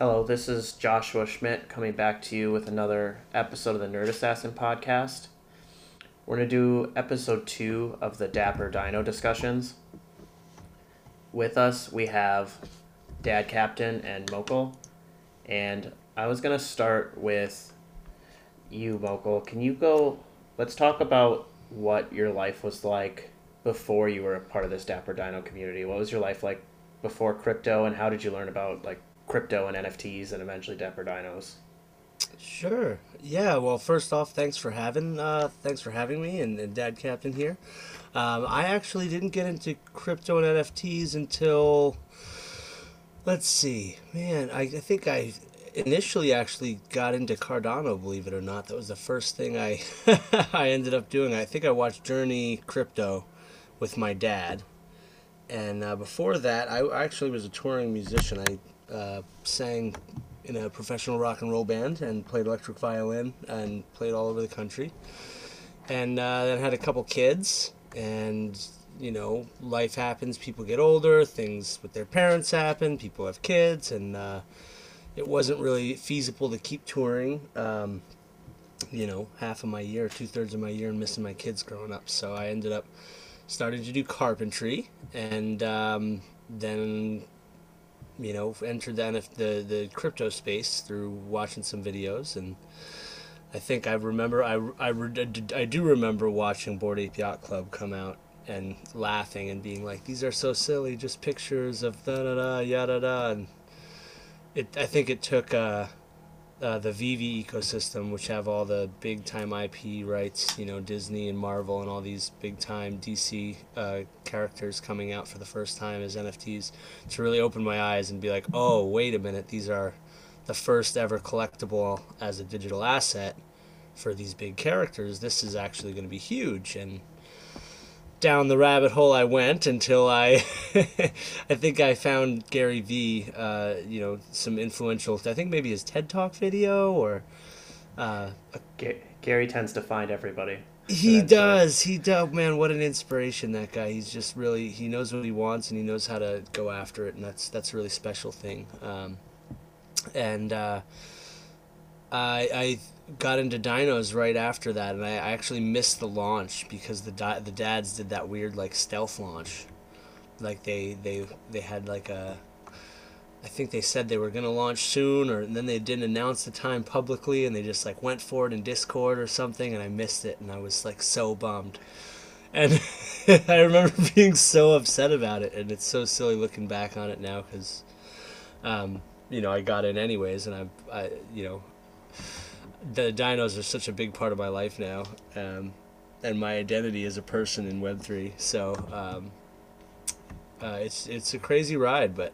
Hello, this is Joshua Schmidt coming back to you with another episode of the Nerd Assassin podcast. We're going to do episode two of the Dapper Dino discussions. With us, we have Dad Captain and Mokle. And I was going to start with you, Mokle. Can you go? Let's talk about what your life was like before you were a part of this Dapper Dino community. What was your life like before crypto, and how did you learn about like crypto and NFTs and eventually Dapper Dinos? Sure. Yeah. Well, first off, thanks for having uh, thanks for having me and, and Dad Captain here. Um, I actually didn't get into crypto and NFTs until let's see, man. I, I think I initially actually got into Cardano. Believe it or not, that was the first thing I I ended up doing. I think I watched Journey Crypto with my dad, and uh, before that, I actually was a touring musician. I uh, sang in a professional rock and roll band and played electric violin and played all over the country. And uh, then had a couple kids, and you know, life happens. People get older, things with their parents happen. People have kids, and uh, it wasn't really feasible to keep touring. Um, you know, half of my year, two thirds of my year, and missing my kids growing up. So I ended up starting to do carpentry, and um, then you know entered the, NF- the the crypto space through watching some videos and. I think I remember I, I, I do remember watching Bored Ape Yacht Club come out and laughing and being like, "These are so silly, just pictures of da da da yada da." And it, I think it took uh, uh, the VeVe ecosystem, which have all the big time IP rights, you know, Disney and Marvel and all these big time DC uh, characters coming out for the first time as NFTs, to really open my eyes and be like, "Oh, wait a minute, these are." the first ever collectible as a digital asset for these big characters, this is actually going to be huge. And down the rabbit hole I went until I, I think I found Gary Vee, uh, you know, some influential. I think maybe his TED Talk video or. Uh, G- Gary tends to find everybody. He does. He does. Man, what an inspiration that guy. He's just really. He knows what he wants and he knows how to go after it, and that's that's a really special thing. Um, and uh, I, I got into dinos right after that, and I, actually missed the launch because the di- the dads did that weird like stealth launch, like they they they had like a. I think they said they were gonna launch soon, or then they didn't announce the time publicly, and they just like went for it in Discord or something, and I missed it, and I was like so bummed, and I remember being so upset about it, and it's so silly looking back on it now because, um, you know, I got in anyways, and I, I, you know, the dinos are such a big part of my life now, um, and my identity as a person in Web three. So um, uh, it's it's a crazy ride, but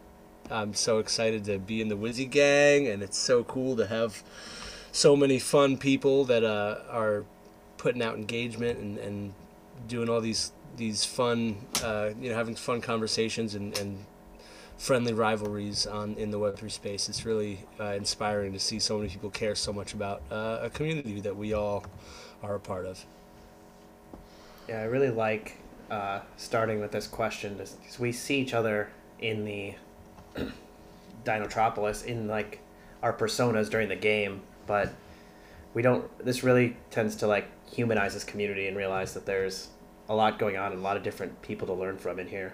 I'm so excited to be in the Wizzy gang, and it's so cool to have so many fun people that uh, are putting out engagement and, and doing all these these fun, uh, you know, having fun conversations and, and friendly rivalries on in the Web3 space. It's really uh, inspiring to see so many people care so much about uh, a community that we all are a part of. Yeah, I really like uh, starting with this question because we see each other in the Dinotropolis in like our personas during the game, but we don't. This really tends to like humanize this community and realize that there's a lot going on and a lot of different people to learn from in here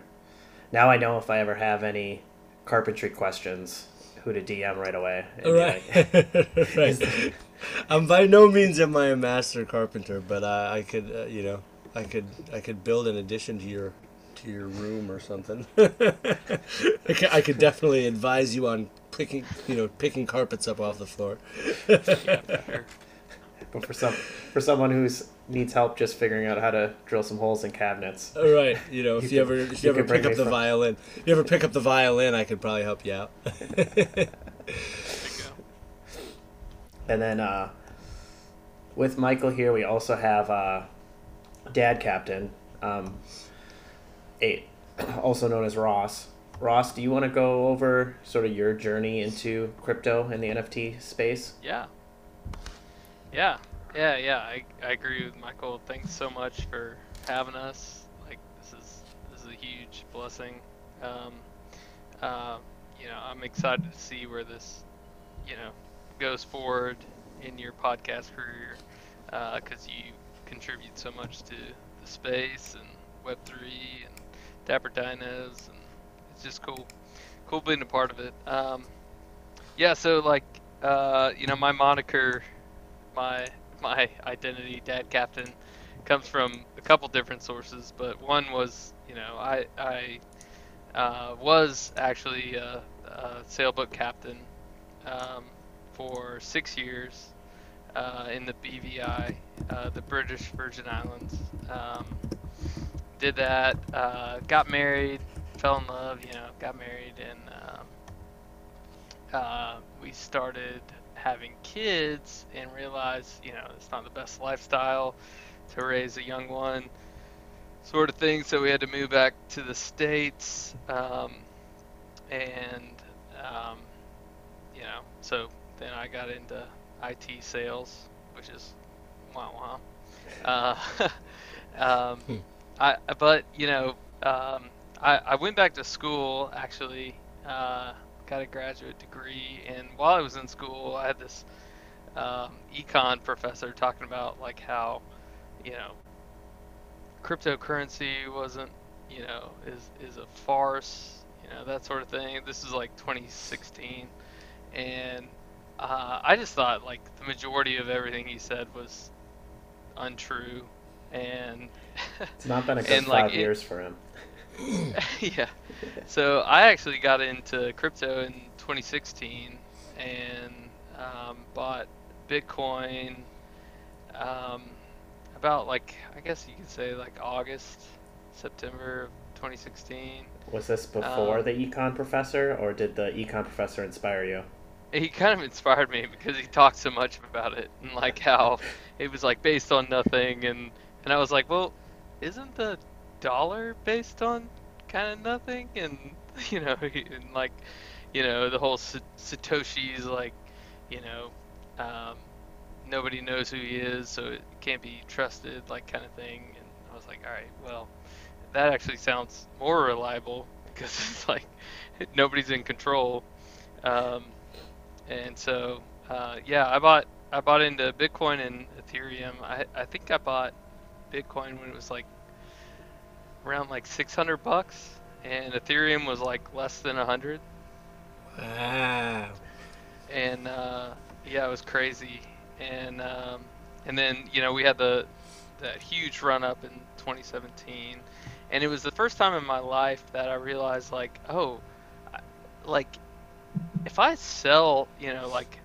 now I know if I ever have any carpentry questions, who to DM right away. Right. Like, right. I'm by no means am I a master carpenter, but I, I could, uh, you know, I could, I could build an addition to your, to your room or something. I, could, I could definitely advise you on picking, you know, picking carpets up off the floor. yeah, sure. But for some, for someone who's needs help just figuring out how to drill some holes in cabinets. All right, you know, if you, you can, ever if you, you ever pick up the from... violin, if you ever pick up the violin, I could probably help you out. and then uh, with Michael here, we also have uh, Dad Captain, um, eight, also known as Ross. Ross, do you want to go over sort of your journey into crypto and the NFT space? Yeah. Yeah, yeah, yeah. I, I agree with Michael. Thanks so much for having us. Like this is this is a huge blessing. Um, uh, you know, I'm excited to see where this you know goes forward in your podcast career because uh, you contribute so much to the space and Web3 and Dapper Dinos, and it's just cool, cool being a part of it. Um, yeah, so like uh, you know, my moniker, my my identity, Dad Captain, comes from a couple different sources, but one was you know I I uh, was actually a, a sailboat captain um, for six years uh, in the BVI, uh, the British Virgin Islands. Um, did that, uh, got married, fell in love, you know, got married, and um, uh, we started having kids and realize, you know, it's not the best lifestyle to raise a young one, sort of thing. So we had to move back to the states, um, and um, you know, so then I got into IT sales, which is wow, wow. Uh, um, hmm. I but you know, um, I I went back to school actually, uh, got a graduate degree, and while I was in school, I had this um, econ professor talking about like how, you know, cryptocurrency wasn't, you know, is is a farce, you know, that sort of thing. This is like 2016, and uh, I just thought like the majority of everything he said was untrue, and it's not been a good five like, years it, for him. yeah. So I actually got into crypto in 2016 and um, bought Bitcoin um, about like I guess you could say like August, September of 2016. Was this before um, the econ professor, or did the econ professor inspire you? he kind of inspired me because he talked so much about it and like how it was like based on nothing and and I was like, well, isn't the dollar based on kind of nothing? And you know, and like you know the whole Satoshi's like you know um, nobody knows who he is, so it can't be trusted, like kind of thing. And I was like, all right, well, that actually sounds more reliable because it's like nobody's in control. Um, and so uh, yeah, I bought I bought into Bitcoin and Ethereum. I I think I bought Bitcoin when it was like around like 600 bucks, and Ethereum was like less than 100. Wow. And uh, yeah, it was crazy. And um, and then you know we had the that huge run up in 2017, and it was the first time in my life that I realized like oh, like if I sell, you know, like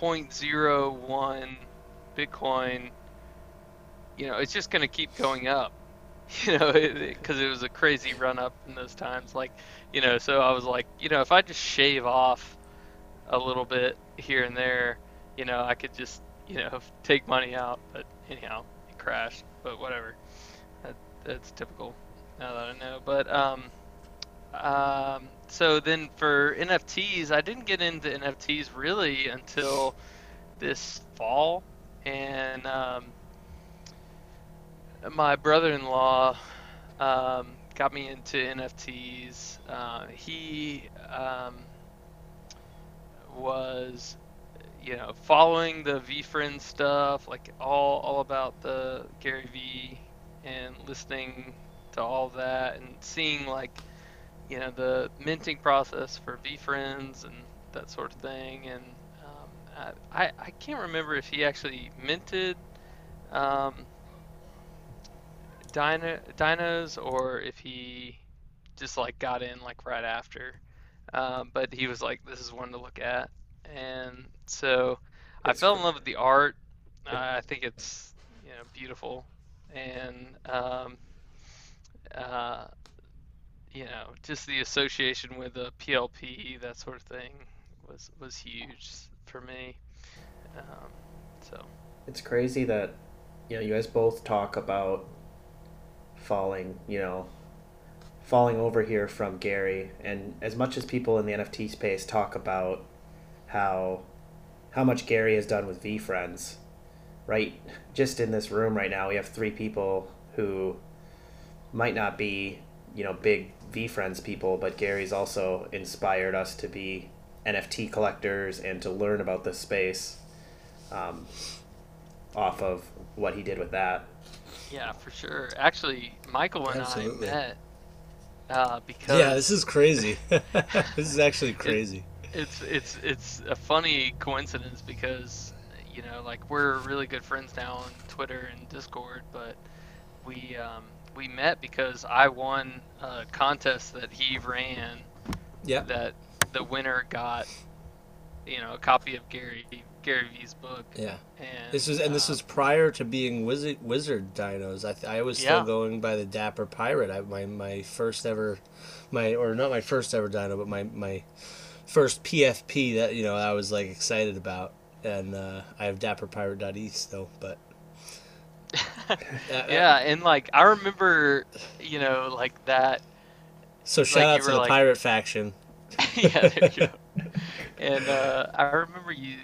0.01 Bitcoin, you know, it's just going to keep going up, you know, because it, it, was a crazy run up in those times. Like, you know, so I was like, you know, if I just shave off a little bit here and there, you know, I could just, you know, take money out. But anyhow, it crashed. But whatever. That, that's typical now that I know. But, um, um, so then for NFTs, I didn't get into NFTs really until this fall, and um, my brother-in-law um, got me into NFTs. Uh, he um, was, you know, following the VeeFriends stuff, like all all about the Gary V, and listening to all that, and seeing like you know the minting process for VeeFriends and that sort of thing. And um, I I can't remember if he actually minted um, Dino, dinos or if he just like got in like right after. Um, but he was like, "This is one to look at," and so That's I fell cool. in love with the art. Uh, I think it's you know beautiful, and um, uh, you know, just the association with the PLP, that sort of thing, was was huge for me. Um, so it's crazy that you know you guys both talk about falling, you know, falling over here from Gary, and as much as people in the NFT space talk about how how much Gary has done with VeeFriends, right? Just in this room right now, we have three people who might not be, you know, big VeeFriends people, but Gary's also inspired us to be NFT collectors and to learn about this space um, off of what he did with that. Yeah, for sure. Actually, Michael and Absolutely. I met uh, because Yeah, this is crazy. this is actually crazy. it's it's it's a funny coincidence because you know like we're really good friends now on Twitter and Discord, but we um, we met because I won a contest that he ran Yeah. that the winner got you know a copy of Gary Gary V's book Yeah. and This was and this uh, was prior to being wizard wizard dinos. I I was still Yeah. going by the Dapper Pirate. I, my my first ever, my or not my first ever dino, but my my first PFP that you know I was like excited about. And uh, I have Dapper Pirate.e still, but yeah and like I remember you know like that So shout Like out to the like- pirate faction. yeah, there you go. And uh, I remember you,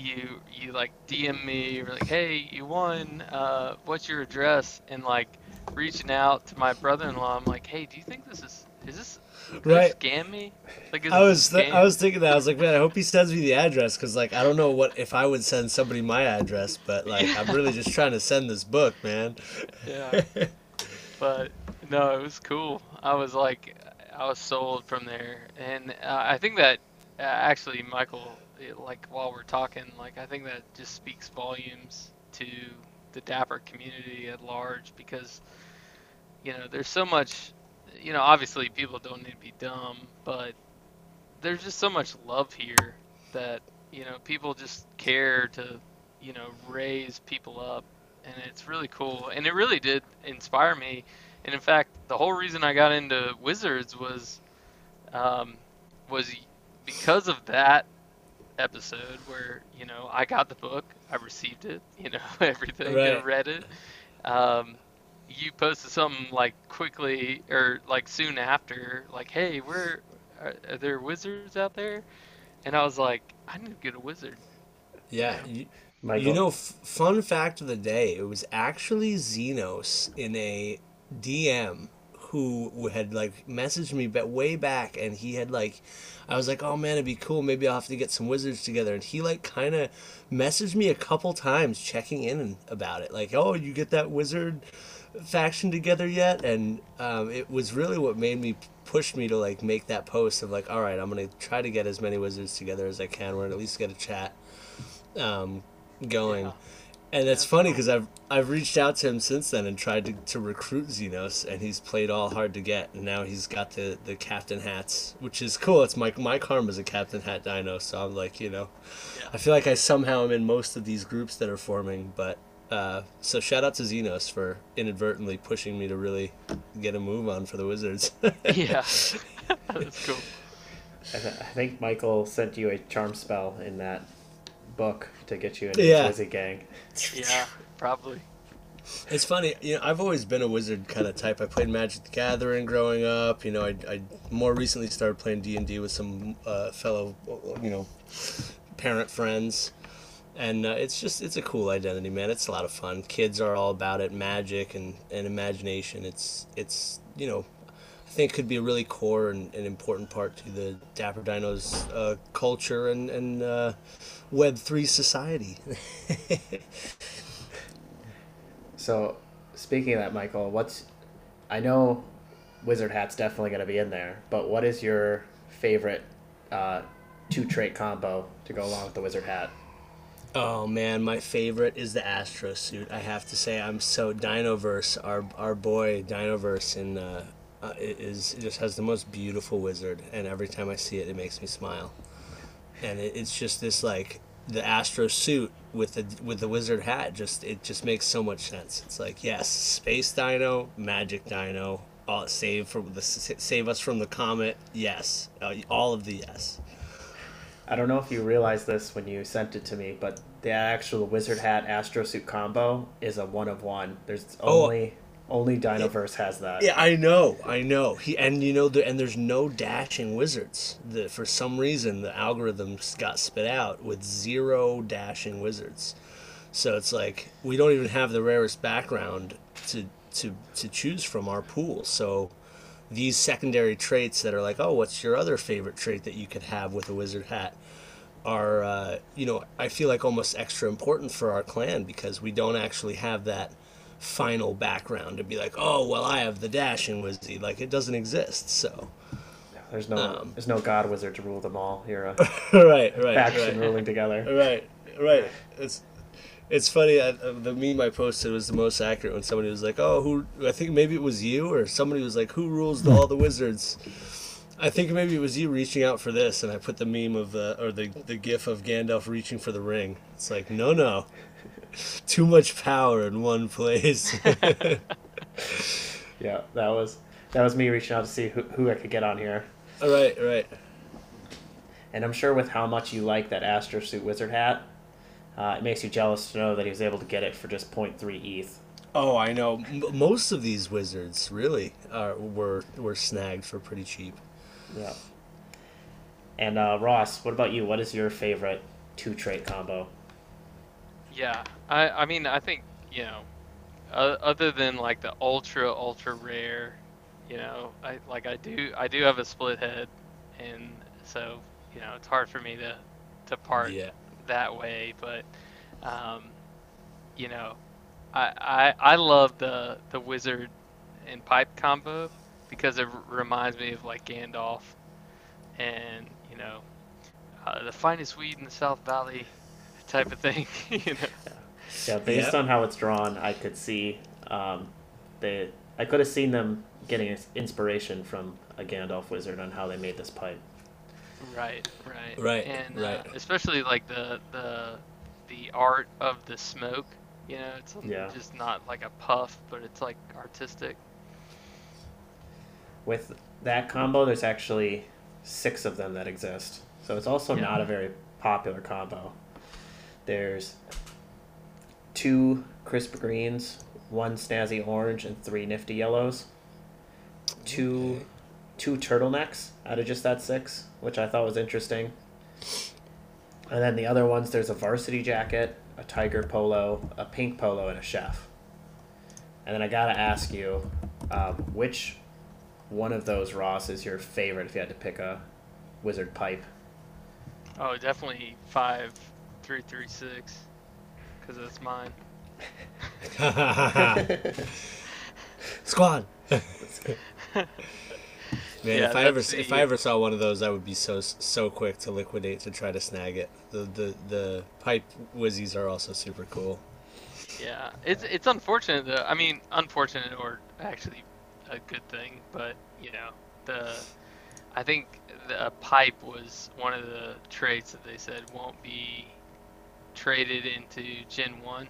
you, you, like DM me. You were like, "Hey, you won. Uh, what's your address?" And like reaching out to my brother-in-law, I'm like, "Hey, do you think this is is this Right. scam me? Like, is I was th- I was thinking that I was like, man, I hope he sends me the address because like I don't know what if I would send somebody my address, but like I'm really just trying to send this book, man. yeah. But no, it was cool. I was like, I was sold from there, and uh, I think that uh, actually, Michael, like while we're talking, like I think that just speaks volumes to the Dapper community at large because, you know, there's so much, you know, obviously people don't need to be dumb, but there's just so much love here that you know people just care to, you know, raise people up, and it's really cool, and it really did inspire me. And in fact, the whole reason I got into Wizards was, um, was because of that episode where you know I got the book, I received it, you know everything, Right. I read it. Um, you posted something like quickly or like soon after, like, "Hey, we're are there wizards out there?" And I was like, "I need to get a wizard." Yeah, you, you know, f- fun fact of the day: it was actually Xenos in a DM who had like messaged me way back, and he had like, I was like, oh man, it'd be cool. Maybe I'll have to get some wizards together, and he like kind of messaged me a couple times checking in about it, like, oh, you get that wizard faction together yet? And um, it was really what made me push me to like make that post of like, all right, I'm gonna try to get as many wizards together as I can, or at least get a chat um, going. Yeah. And it's That's funny because I've I've reached out to him since then and tried to, to recruit Xenos, and he's played all hard to get. And now he's got the, the captain hats, which is cool. It's my my karma's a captain hat dino, so I'm like, you know, Yeah. I feel like I somehow am in most of these groups that are forming. But uh, so shout out to Xenos for inadvertently pushing me to really get a move on for the Wizards. yeah, that's cool. I, th- I think Michael sent you a charm spell in that book to get you into Yeah. his Wizzy gang. Yeah, probably. It's funny, you know. I've always been a wizard kind of type. I played Magic the Gathering growing up. You know, I, I more recently started playing D and D with some uh, fellow, you know, parent friends, and uh, it's just it's a cool identity, man. It's a lot of fun. Kids are all about it, magic and, and imagination. It's it's you know, I think could be a really core and, and important part to the Dapper Dinos uh, culture and and uh, Web three society. So, speaking of that, Michael, what's I know Wizard Hat's definitely going to be in there, but what is your favorite uh, two trait combo to go along with the Wizard Hat? Oh man, my favorite is the Astro suit. I have to say, I'm so Dinoverse. Our our boy Dinoverse in uh, uh, is just has the most beautiful wizard, and every time I see it, it makes me smile. And it, it's just this like the Astro suit with the with the wizard hat. Just it just makes so much sense. It's like yes, space Dino, magic Dino, all save from the save us from the comet. Yes, uh, all of the yes. I don't know if you realized this when you sent it to me, but the actual Wizard Hat Astro Suit combo is a one of one. There's Oh. Only Dinoverse has that. Yeah, I know, I know. He and you know, the, and there's no dashing wizards. The, for some reason, the algorithms got spit out with zero dashing wizards. So it's like we don't even have the rarest background to to to choose from our pool. So these secondary traits that are like, oh, what's your other favorite trait that you could have with a wizard hat? Are uh, you know I feel like almost extra important for our clan because we don't actually have that final background to be like, oh well, I have the dashing wizard. Like it doesn't exist. So There's no Um, there's no god wizard to rule them all. You're a right, right, faction right. ruling together. Right, right. It's it's funny. Uh, uh, the meme I posted was the most accurate when somebody was like, "Oh, who?" I think maybe it was you or somebody was like, "Who rules the, all the wizards?" I think maybe it was you reaching out for this, and I put the meme of the or the the gif of Gandalf reaching for the ring. It's like, no, no, too much power in one place. Yeah, that was that was me reaching out to see who, who I could get on here. All right, And I'm sure with how much you like that Astro Suit Wizard hat, uh, it makes you jealous to know that he was able to get it for just 0.3 ETH. Oh, I know. M- most of these wizards really are were were snagged for pretty cheap. Yeah. And uh, Ross, what about you? What is your favorite two trait combo? Yeah, I I mean I think you know, uh, other than like the ultra ultra rare, you know, I like I do I do have a split head, and so you know it's hard for me to to part Yeah. that way, but um, you know, I, I I love the the wizard and pipe combo because it reminds me of like Gandalf, and you know, uh, the finest weed in the South Valley, type of thing. you know. Yeah, based Yeah. on how it's drawn, I could see um, they. I could have seen them getting inspiration from a Gandalf wizard on how they made this pipe. Right, right, Right, and right. Uh, especially like the the the art of the smoke. You know, it's Yeah. just not like a puff, but it's like artistic. With that combo, there's actually six of them that exist. So it's also Yeah. not a very popular combo. There's two crisp greens, one snazzy orange, and three nifty yellows. Two Okay. two turtlenecks out of just that six, which I thought was interesting. And then the other ones, there's a varsity jacket, a tiger polo, a pink polo, and a chef. And then I gotta ask you, um, which one of those Ross is your favorite if you had to pick a wizard pipe? Oh, definitely five, three, three, six, because it's mine. Squad. Man, Yeah, if I ever if I ever saw one of those, I would be so so quick to liquidate to try to snag it. The the the pipe whizzies are also super cool. Yeah, it's it's unfortunate though. I mean, unfortunate or actually a good thing, but you know, the I think the pipe was one of the traits that they said won't be traded into Gen One.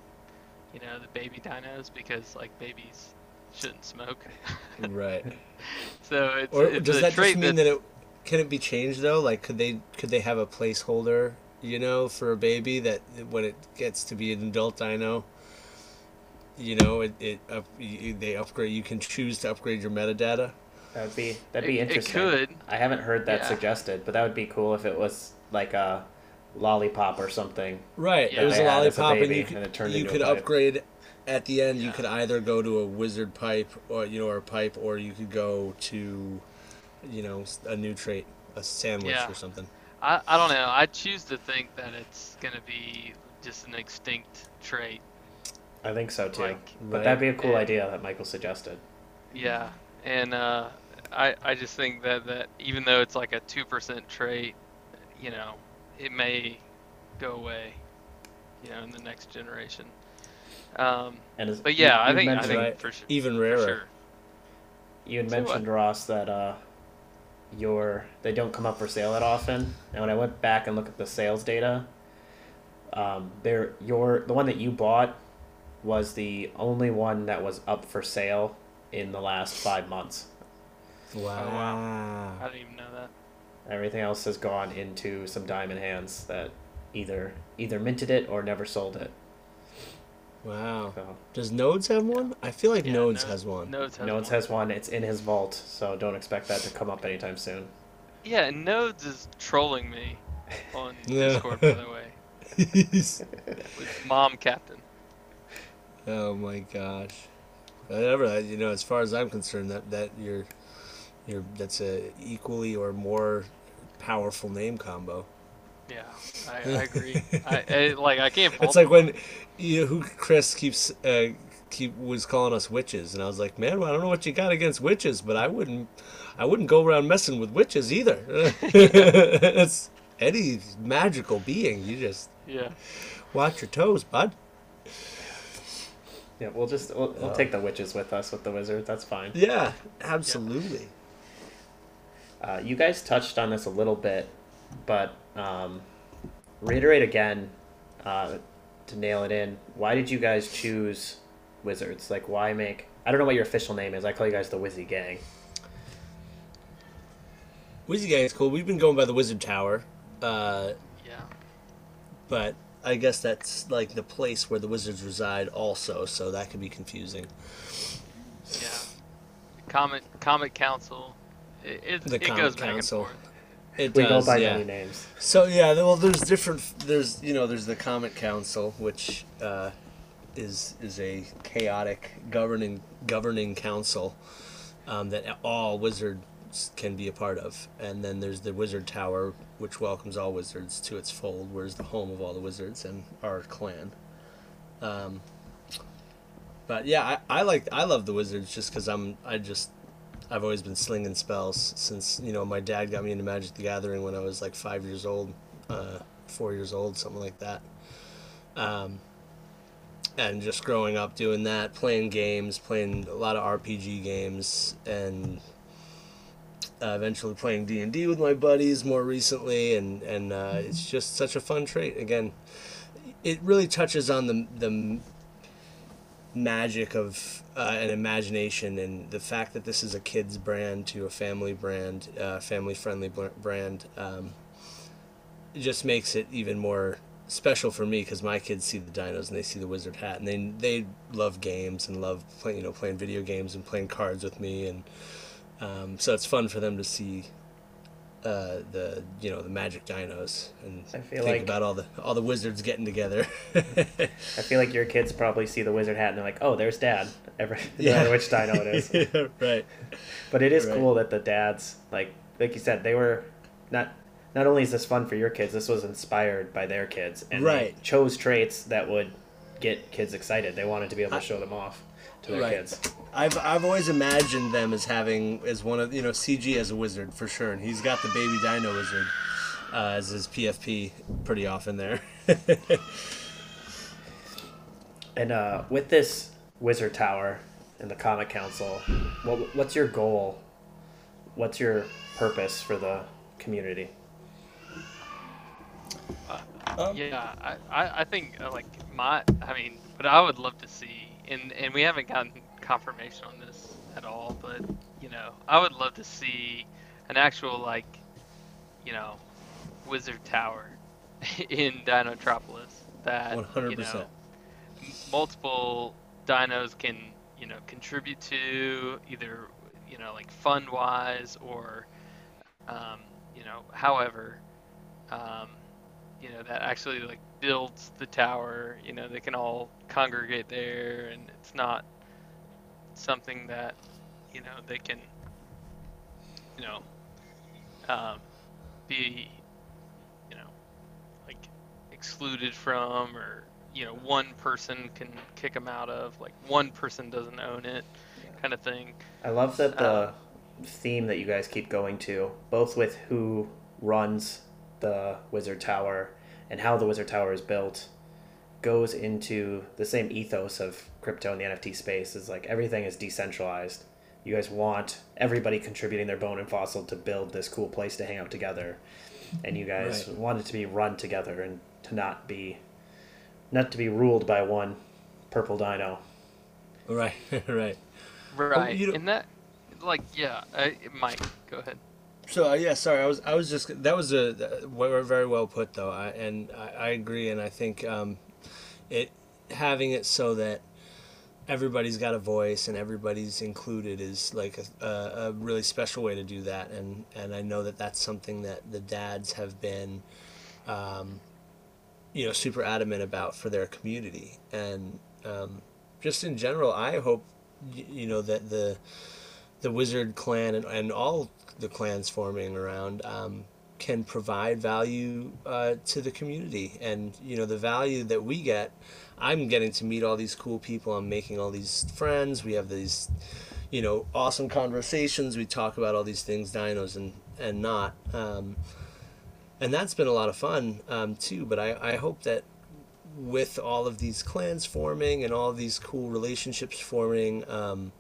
You know, the baby dinos because like babies shouldn't smoke. right. so it's, Or it's does a that trait just mean that it can it be changed though? Like could they could they have a placeholder, you know, for a baby that when it gets to be an adult dino, you know, it, it up, you, they upgrade. You can choose to upgrade your metadata. That'd be that'd be It- it interesting. could. I haven't heard that Yeah. suggested, but that would be cool if it was like a lollipop or something. Right. Yeah. It was a had as a lollipop, and you could and it turned you into could pipe. upgrade. At the end, you could either go to a wizard pipe, or you know, or a pipe, or you could go to, you know, a new trait, a sandwich Yeah. or something. I, I don't know. I choose to think that it's gonna be just an extinct trait. I think so too. Like- but Right. that'd be a cool Yeah. idea that Michael suggested. Yeah, and uh, I I just think that that even though it's like a two percent trait, you know, it may go away, you know, in the next generation. Um, And as, but yeah, you, I think I think Right. for sure. Even For rarer. sure. you had Say what? mentioned Ross that uh, your they don't come up for sale that often. And when I went back and looked at the sales data, um, there your the one that you bought was the only one that was up for sale in the last five months. wow Wow. I didn't even know that. Everything else has gone into some diamond hands that either either minted it or never sold it. Wow. So Does Nodes have one? I feel like Yeah, Nodes Nodes- has one. Nodes has Nodes one. has one. It's in his vault, so don't expect that to come up anytime soon. Yeah, Nodes is trolling me on Discord, by the way, with Mom Captain. oh my gosh. Whatever. You know, as far as I'm concerned, that that your You're that's a equally or more powerful name combo. Yeah, I, I agree. I, I like I can't. fault It's like them. when you who Chris keeps uh, keep was calling us witches, and I was like, man, well, I don't know what you got against witches, but I wouldn't I wouldn't go around messing with witches either. it's any magical being. You just yeah. watch your toes, bud. Yeah, we'll just we'll, we'll Uh, take the witches with us with the wizard. That's fine. Yeah, absolutely. Uh, you guys touched on this a little bit, but um, reiterate again uh, to nail it in. Why did you guys choose wizards? Like, why make? I don't know what your official name is. I call you guys the Wizzy Gang. Wizzy Gang is cool. We've been going by the Wizard Tower, uh, Yeah. but I guess that's like the place where the wizards reside, also. So that could be confusing. Yeah. Comet Comet Council. It, it, The it Comet goes back Council. and forth. It We does, go by yeah. many names. So yeah, well, there's different. There's you know, there's the Comet Council, which uh, is is a chaotic governing governing council um, that all wizards can be a part of, and then there's the Wizard Tower, which welcomes all wizards to its fold, where is the home of all the wizards and our clan. Um, but yeah, I, I like I love the wizards just because I'm I just I've always been slinging spells since you know my dad got me into Magic the Gathering when I was like five years old, uh, four years old, something like that. Um, and just growing up doing that, playing games, playing a lot of RPG games, and uh, eventually playing D and D with my buddies more recently, and and uh, it's just such a fun trait. Again, it really touches on the the magic of uh, an imagination and the fact that this is a kids brand to a family brand, uh, family friendly brand, um, just makes it even more special for me because my kids see the dinos and they see the wizard hat and they they love games and love playing you know playing video games and playing cards with me and um, so it's fun for them to see uh, the you know the magic dinos and I feel think like- about all the all the wizards getting together. I feel like your kids probably see the wizard hat and they're like, "Oh, there's Dad." Every no Yeah. matter which dino it is. Yeah, right. But it is Right. cool that the dads, like like you said, they were not. Not only is this fun for your kids, this was inspired by their kids, and Right. chose traits that would get kids excited. They wanted to be able to show them off to their Right. kids. I've I've always imagined them as having as one of you know CG as a wizard for sure, and he's got the baby dino wizard uh, as his PFP pretty often there. And uh, with this wizard tower and the Comet Council, what what's your goal? What's your purpose for the community? Um, Yeah, I, I, I think uh, like my I mean, what I would love to see, and and we haven't gotten confirmation on this at all, but you know, I would love to see an actual like, you know, wizard tower in Dinotropolis that One hundred you know, multiple dinos can you know contribute to either you know like fund wise or um, you know however um, you know that actually like builds the tower you know they can all congregate there and it's not something that you know they can you know um, be you know like excluded from or you know one person can kick them out of like one person doesn't own it kind of thing. I love that the Uh, theme that you guys keep going to, both with who runs the Wizard Tower and how the Wizard Tower is built, goes into the same ethos of crypto and the NFT space. Is like everything is decentralized. You guys want everybody contributing their bone and fossil to build this cool place to hang out together, and you guys Right. want it to be run together and to not be, not to be ruled by one purple dino. Right, right. right you don't- and that like yeah I, mike go ahead So uh, yeah, sorry, I was I was just that was a that- very well put though, I, and I, I agree, and I think um, it having it so that everybody's got a voice and everybody's included is like a, a, really special way to do that, and and I know that that's something that the dads have been, um, you know, super adamant about for their community, and um, just in general, I hope you know that the the wizard clan and, and all the clans forming around um, can provide value uh, to the community. And you know the value that we get i'm getting to meet all these cool people. I'm making all these friends. We have these you know awesome conversations. We talk about all these things dinos and and not. Um, and that's been a lot of fun um, too. But I, I hope that with all of these clans forming and all these cool relationships forming um,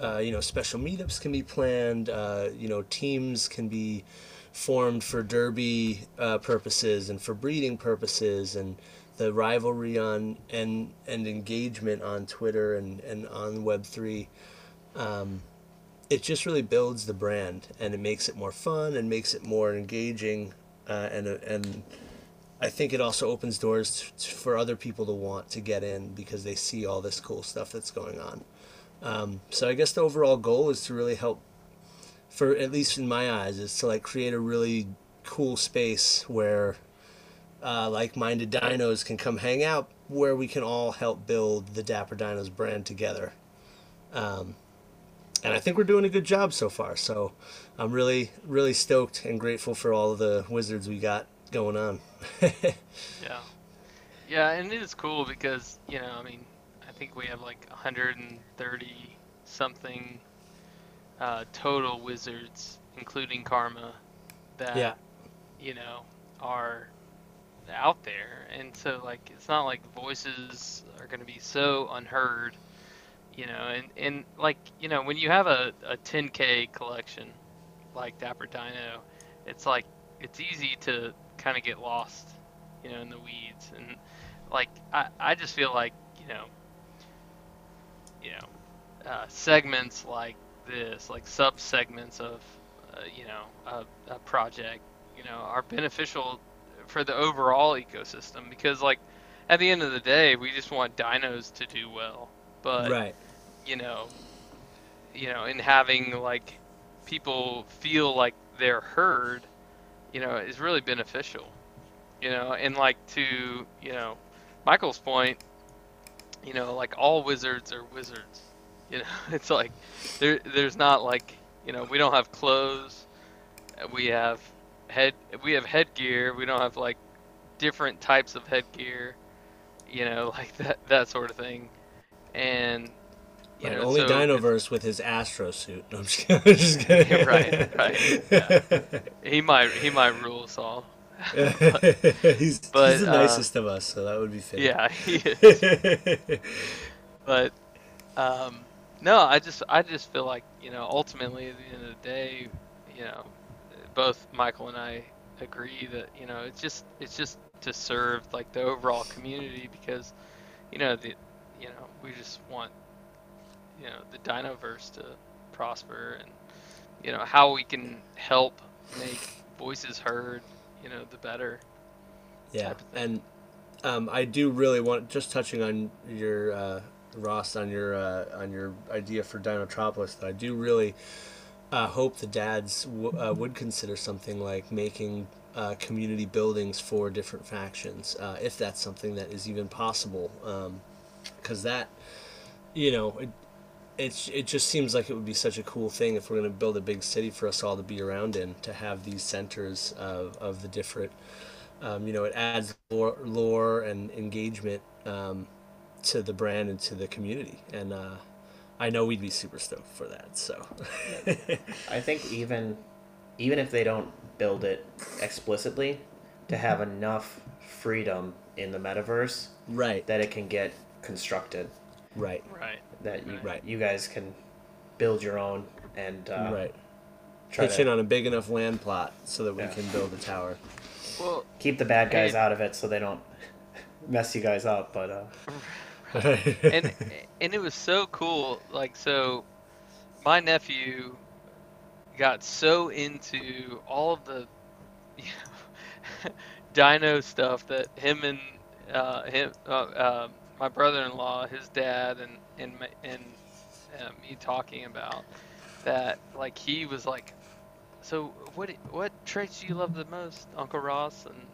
uh, you know special meetups can be planned uh, you know teams can be formed for derby uh, purposes and for breeding purposes and the rivalry on and and engagement on Twitter and, and on Web3 um, it just really builds the brand and it makes it more fun and makes it more engaging uh, and and I think it also opens doors for other people to want to get in because they see all this cool stuff that's going on. Um, so I guess the overall goal is to really help, for at least in my eyes, is to like create a really cool space where uh, like-minded dinos can come hang out, where we can all help build the Dapper Dinos brand together. Um, and I think we're doing a good job so far. So I'm really, really stoked and grateful for all of the wizards we got going on. Yeah. Yeah, and it is cool because, you know, I mean, I think we have like 130 something uh, total wizards, including Karma, that, Yeah. you know, are out there. And so, like, it's not like voices are going to be so unheard, you know, and, and like, you know, when you have a, a 10K collection like Dapper Dino, it's like, it's easy to kind of get lost, you know, in the weeds. And like, I, I just feel like, you know, you know, uh, segments like this, like sub segments of, uh, you know, a, a project, you know, are beneficial for the overall ecosystem because, like, at the end of the day, we just want dinos to do well. But right. you know, you know, in having like people feel like they're heard, you know, is really beneficial. You know, and like to, you know, Michael's point, you know, like all wizards are wizards. You know, it's like there there's not like, you know, we don't have clothes. We have head we have headgear. We don't have like different types of headgear. You know, like that that sort of thing. And you Right, know, only so Dinoverse with his Astro suit. No, I'm just kidding. I'm just kidding. Right, right, yeah. he might he might rule us all. he's, But, he's the uh, nicest of us, so that would be fair. Yeah, he is. but um, no, I just I just feel like you know ultimately at the end of the day, you know, both Michael and I agree that you know it's just it's just to serve like the overall community because you know the you know we just want you know the Dinoverse to prosper and you know how we can help make voices heard you know the better Yeah, type of thing. and um, I do really want just touching on your uh, Ross on your uh, on your idea for Dinotropolis. That I do really uh, hope the dads w- uh, would consider something like making uh, community buildings for different factions, uh, if that's something that is even possible. Because that, you know, it, it's it just seems like it would be such a cool thing if we're going to build a big city for us all to be around in to have these centers of, of the different um, you know it adds lore, lore and engagement um, to the brand and to the community and uh, i know we'd be super stoked for that so I think even even if they don't build it explicitly, to have enough freedom in the metaverse right that it can get constructed, right right that you Right. you guys can build your own and uh, right try pitch in on a big enough land plot so that we Yeah. can build a tower well keep the bad guys Hey. out of it so they don't mess you guys up. But uh, and and it was so cool. Like so, my nephew got so into all of the you know, dino stuff that him and uh, him, uh, uh, my brother-in-law, his dad, and and and uh, me talking about that. Like he was like, so what what traits do you love the most, Uncle Ross? And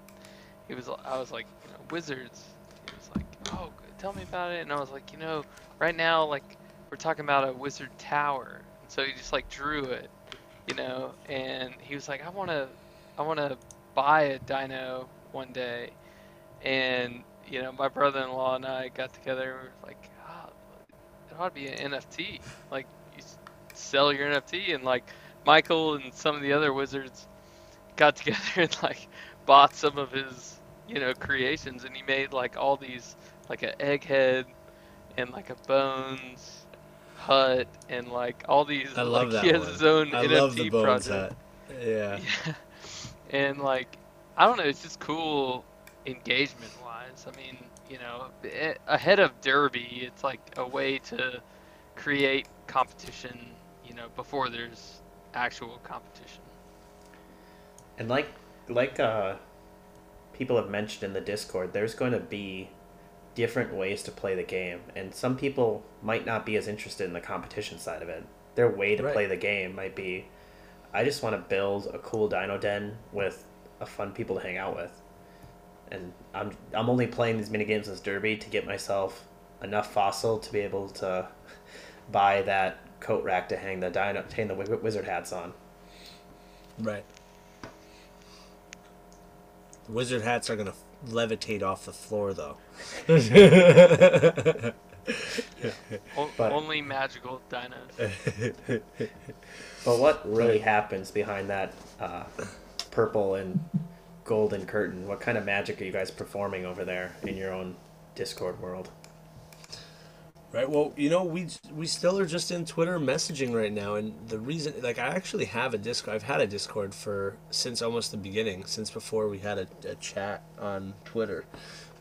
he was I was like, you know, wizards. He was like, oh, tell me about it. And I was like, you know, right now, like we're talking about a wizard tower. And so he just like drew it, you know, and he was like, I wanna, I wanna buy a dino one day, and you know, my brother-in-law and I got together. We were like, oh, it ought to be an NFT. Like, you sell your NFT, and like Michael and some of the other wizards got together and like bought some of his, you know, creations, and he made like all these, like an egghead, and like a bones hut, and like all these. I love like, that He has one. his own I NFT love the bones project. hut. Yeah. Yeah. And like, I don't know, it's just cool engagement wise. I mean, you know, ahead of Derby, it's like a way to create competition, you know, before there's actual competition. And like like uh, people have mentioned in the Discord, there's going to be different ways to play the game, and some people might not be as interested in the competition side of it. Their way to Right. play the game might be, I just want to build a cool dino den with a fun people to hang out with, and I'm I'm only playing these mini games as Derby to get myself enough fossil to be able to buy that coat rack to hang the dino hang the wizard hats on. Right. Wizard hats are gonna levitate off the floor, though. O- But- Only magical dinos. But what really happens behind that uh, purple and golden curtain? What kind of magic are you guys performing over there in your own Discord world? Right. Well, you know, we we still are just in Twitter messaging right now, and the reason, like, I actually have a Discord. I've had a Discord for since almost the beginning, since before we had a, a chat on Twitter,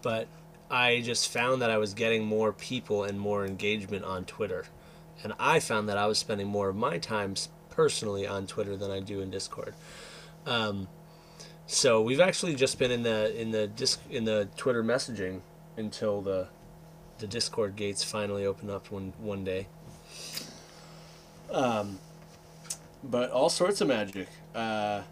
but I just found that I was getting more people and more engagement on Twitter, and I found that I was spending more of my time personally on Twitter than I do in Discord. Um, so we've actually just been in the in the disc in the Twitter messaging until the the Discord gates finally open up one one day. Um, but all sorts of magic. Uh,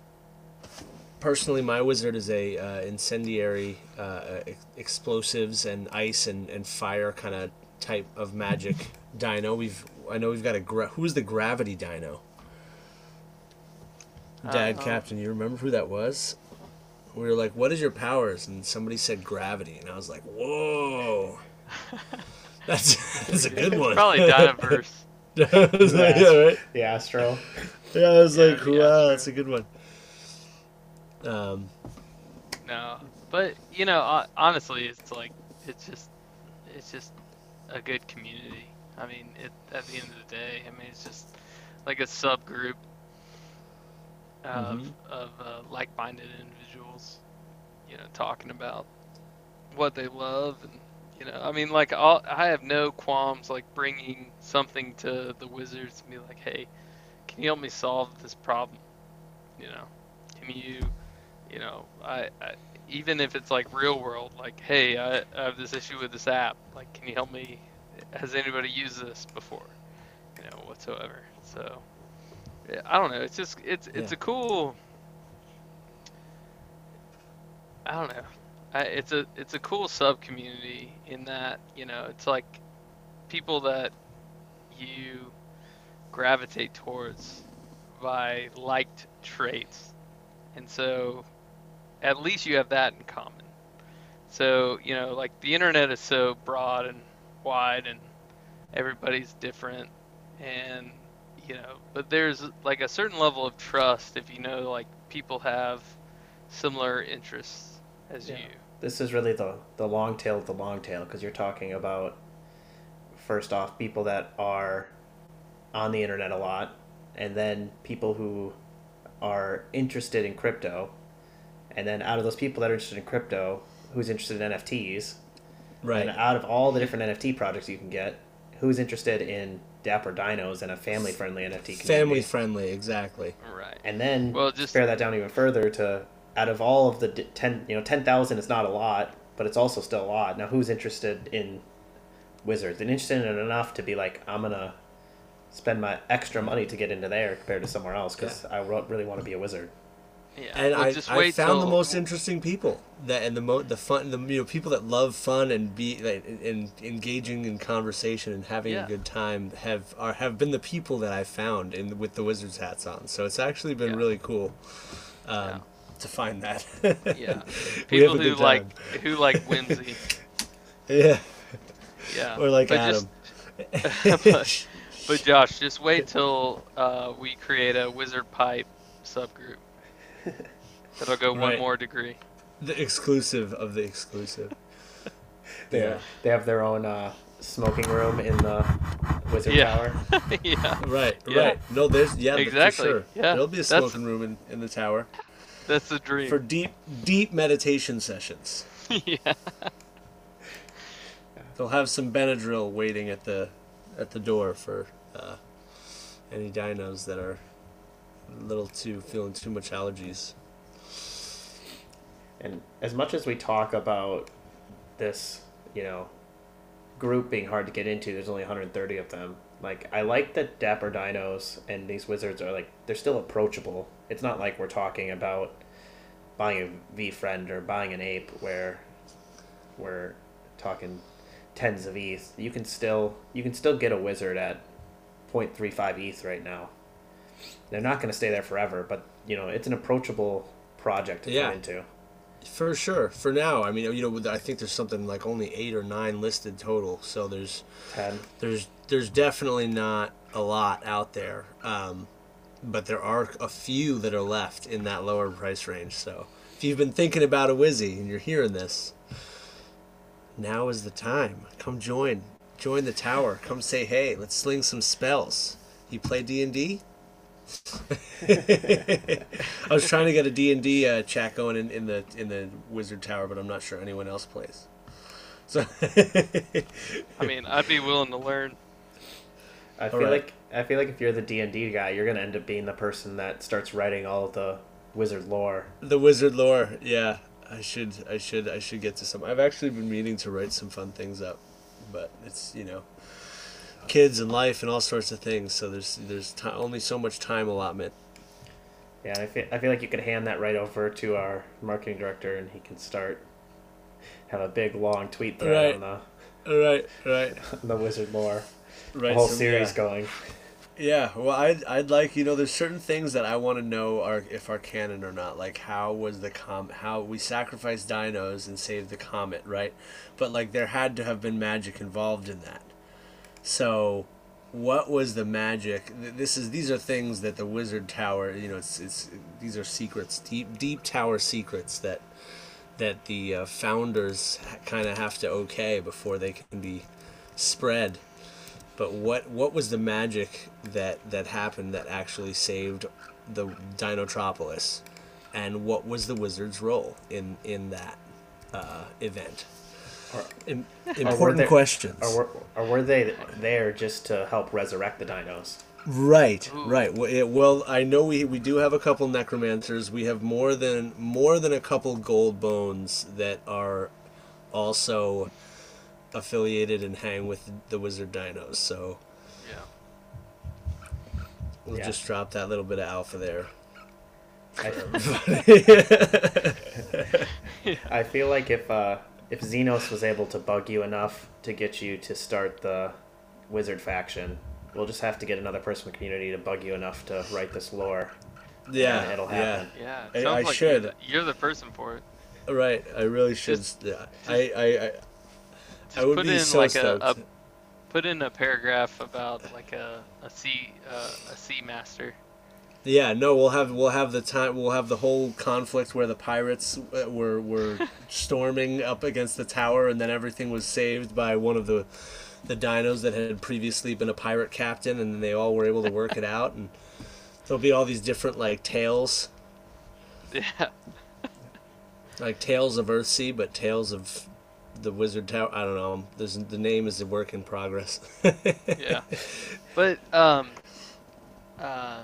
personally, my wizard is a uh, incendiary, uh, ex- explosives and ice and, and fire kind of type of magic dino. We've I know we've got a gra- who's the gravity dino. Dad, Uh, Captain, you remember who that was? We were like, "What is your powers?" And somebody said gravity, and I was like, "Whoa, that's that's a good one." Probably Dinoverse. I was like, yeah, right. The Astro. Yeah, I was Yeah, like, wow, Astro. that's a good one. Um, No, but you know, honestly, it's like it's just it's just a good community. I mean, it, at the end of the day, I mean, it's just like a subgroup of Mhm. of uh, like-minded individuals, you know, talking about what they love and you know, I mean, like all, I have no qualms like bringing something to the Wizards and be like, hey, can you help me solve this problem? You know, can you you know, I, I even if it's like real world, like, hey, I, I have this issue with this app. Like, can you help me? Has anybody used this before? You know, whatsoever. So, yeah, I don't know. It's just it's it's Yeah. a cool. I don't know. I, it's a it's a cool sub community in that you know it's like people that you gravitate towards by liked traits and so at least you have that in common. So, you know, like the internet is so broad and wide and everybody's different and you know, but there's like a certain level of trust if you know like people have similar interests as Yeah. you. This is really the the long tail of the long tail because you're talking about first off people that are on the internet a lot, and then people who are interested in crypto, and then out of those people that are interested in crypto, who's interested in NFTs, right. and out of all the different NFT projects you can get, who's interested in Dapper Dinos and a family friendly NFT community? Family friendly, exactly. Right. And then Well, just spare that down even further to out of all of the d- 10 you know 10,000 is not a lot but it's also still a lot now who's interested in wizards and interested in enough to be like I'm gonna spend my extra money to get into there compared to somewhere else because I really want to be a wizard Yeah. and well, I, just I wait found the most interesting people that and the mo the fun the you know people that love fun and be like, and engaging in conversation and having Yeah. a good time have are have been the people that I found in with the wizards hats on. So it's actually been Yeah. really cool um, Yeah. To find that. Yeah. People who good like who like Whimsy. yeah, Yeah. or like but Adam. Just, but, but Josh, just wait till uh, we create a wizard pipe subgroup. That'll go one more degree. the exclusive of the exclusive. They, Yeah. they have their own uh, smoking room in the wizard Yeah. tower. yeah. Right, Yeah. right. No, there's yeah, Exactly, for sure. yeah. There'll be a That's- smoking room in, in the tower That's the dream. for deep deep meditation sessions. yeah. They'll have some Benadryl waiting at the at the door for uh, any dinos that are a little too feeling too much allergies. And as much as we talk about this, you know, group being hard to get into, there's only 130 of them. Like, I like that Dapper Dinos and these wizards are like, they're still approachable. It's not like we're talking about buying a VeeFriend or buying an ape where we're talking tens of ETH. You can still you can still get a wizard at 0.35 ETH right now. They're not going to stay there forever, but you know it's an approachable project to Yeah. get into. For sure. For now, I mean, you know, I think there's something like only eight or nine listed total. So there's Ten. there's there's definitely not a lot out there. Um, but there are a few that are left in that lower price range. So if you've been thinking about a Wizzy and you're hearing this, now is the time. Come join. Join the tower. Come say hey. Let's sling some spells. You play D and D? I was trying to get a D and D uh, chat going in, in the in the Wizard Tower, but I'm not sure anyone else plays. So I mean, I'd be willing to learn. I feel right. like I feel like if you're the D and D guy, you're gonna end up being the person that starts writing all the wizard lore. The wizard lore, yeah. I should, I should, I should get to some. I've actually been meaning to write some fun things up, but it's you know, kids and life and all sorts of things. So there's there's ti only so much time allotment. Yeah, I feel I feel like you could hand that right over to our marketing director, and he can start have a big long tweet thread Right. on the Right, right, the wizard lore. Right. the whole some- series yeah. going. Yeah, well, I'd, I'd like you know, there's certain things that I want to know are if are canon or not. Like how was the com how we sacrificed dinos and saved the comet, right? But like there had to have been magic involved in that. So, what was the magic? This is these are things that the Wizard Tower, you know, it's it's these are secrets, deep deep tower secrets that that the uh, founders kind of have to okay before they can be spread. But what what was the magic that that happened that actually saved the Dinotropolis, and what was the wizard's role in in that uh, event? Or- Im- were important there- questions. Or were, were they there just to help resurrect the dinos? Right, Ooh. right. Well, it, well, I know we we do have a couple necromancers. We have more than more than a couple gold bones that are also affiliated and hang with the wizard dinos. So Yeah. we'll Yeah. just drop that little bit of alpha there. I, I feel like if uh, if Xenos was able to bug you enough to get you to start the wizard faction, we'll just have to get another person in the community to bug you enough to write this lore. yeah, and it'll happen. Yeah. I- It sounds I like should. You're the, you're the person for it. Right, I really should. Just- yeah. I, I, I, Just I would put in so like a, a put in a paragraph about like a a sea uh, a sea master. Yeah, no, we'll have we'll have the time we'll have the whole conflict where the pirates uh, were were storming up against the tower, and then everything was saved by one of the the dinos that had previously been a pirate captain, and then they all were able to work it out, and there'll be all these different like tales, Yeah. like tales of Earthsea, but tales of the Wizard Tower. I don't know. There's the name is a work in progress. yeah. But um, uh,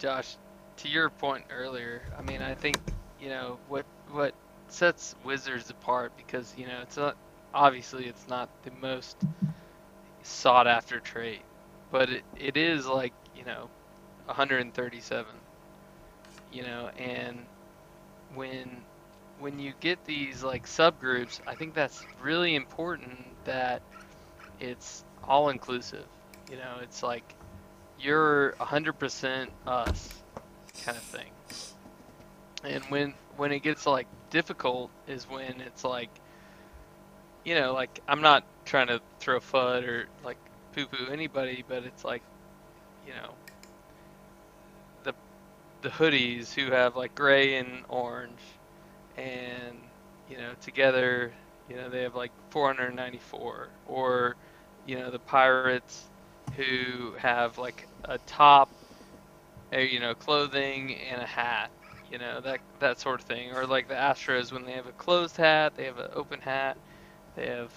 Josh, to your point earlier, I mean, I think you know what what sets wizards apart because you know it's not obviously it's not the most sought after trait, but it, it is like you know 137. You know, and when when you get these like subgroups, I think that's really important that it's all inclusive. You know, it's like you're 100% us kind of thing. And when when it gets like difficult is when it's like you know, like I'm not trying to throw FUD or like poo poo anybody, but it's like, you know, the the hoodies who have like gray and orange, and you know together, you know they have like 494, or you know the pirates who have like a top, a, you know, clothing and a hat, you know that that sort of thing, or like the Astros when they have a closed hat, they have an open hat they have,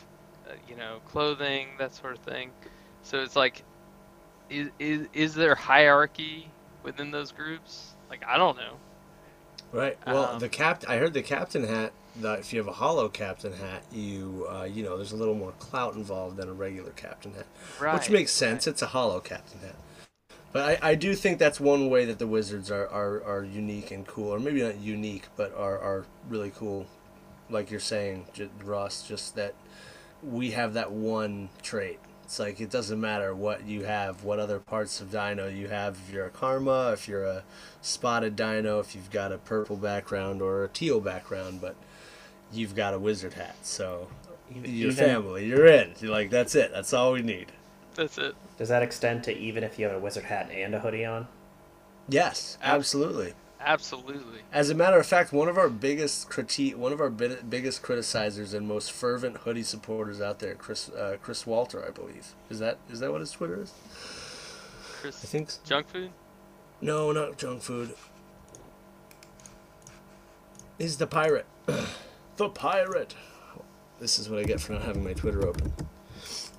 uh, you know, clothing, that sort of thing. So it's like, is, is, is there hierarchy within those groups? Like, I don't know. Right. Well, Um, the cap. I heard the captain hat. That if you have a hollow captain hat, you uh, you know there's a little more clout involved than a regular captain hat, Right. which makes sense. It's a hollow captain hat. But I, I do think that's one way that the Wizards are, are, are unique and cool, or maybe not unique, but are, are really cool. Like you're saying, Ross, just that we have that one trait. It's like it doesn't matter what you have, what other parts of Dino you have. If you're a Karma, if you're a spotted Dino, if you've got a purple background or a teal background, but you've got a Wizard hat. So your family, you're in. You're like that's it. That's all we need. That's it. Does that extend to even if you have a wizard hat and a hoodie on? Yes, absolutely. Absolutely. As a matter of fact, one of our biggest critique, one of our bi- biggest criticizers and most fervent hoodie supporters out there, Chris uh, Chris Walter, I believe. Is that is that what his Twitter is? Chris, I think. s- junk food? No, not junk food. He's the pirate. the pirate. This is what I get for not having my Twitter open.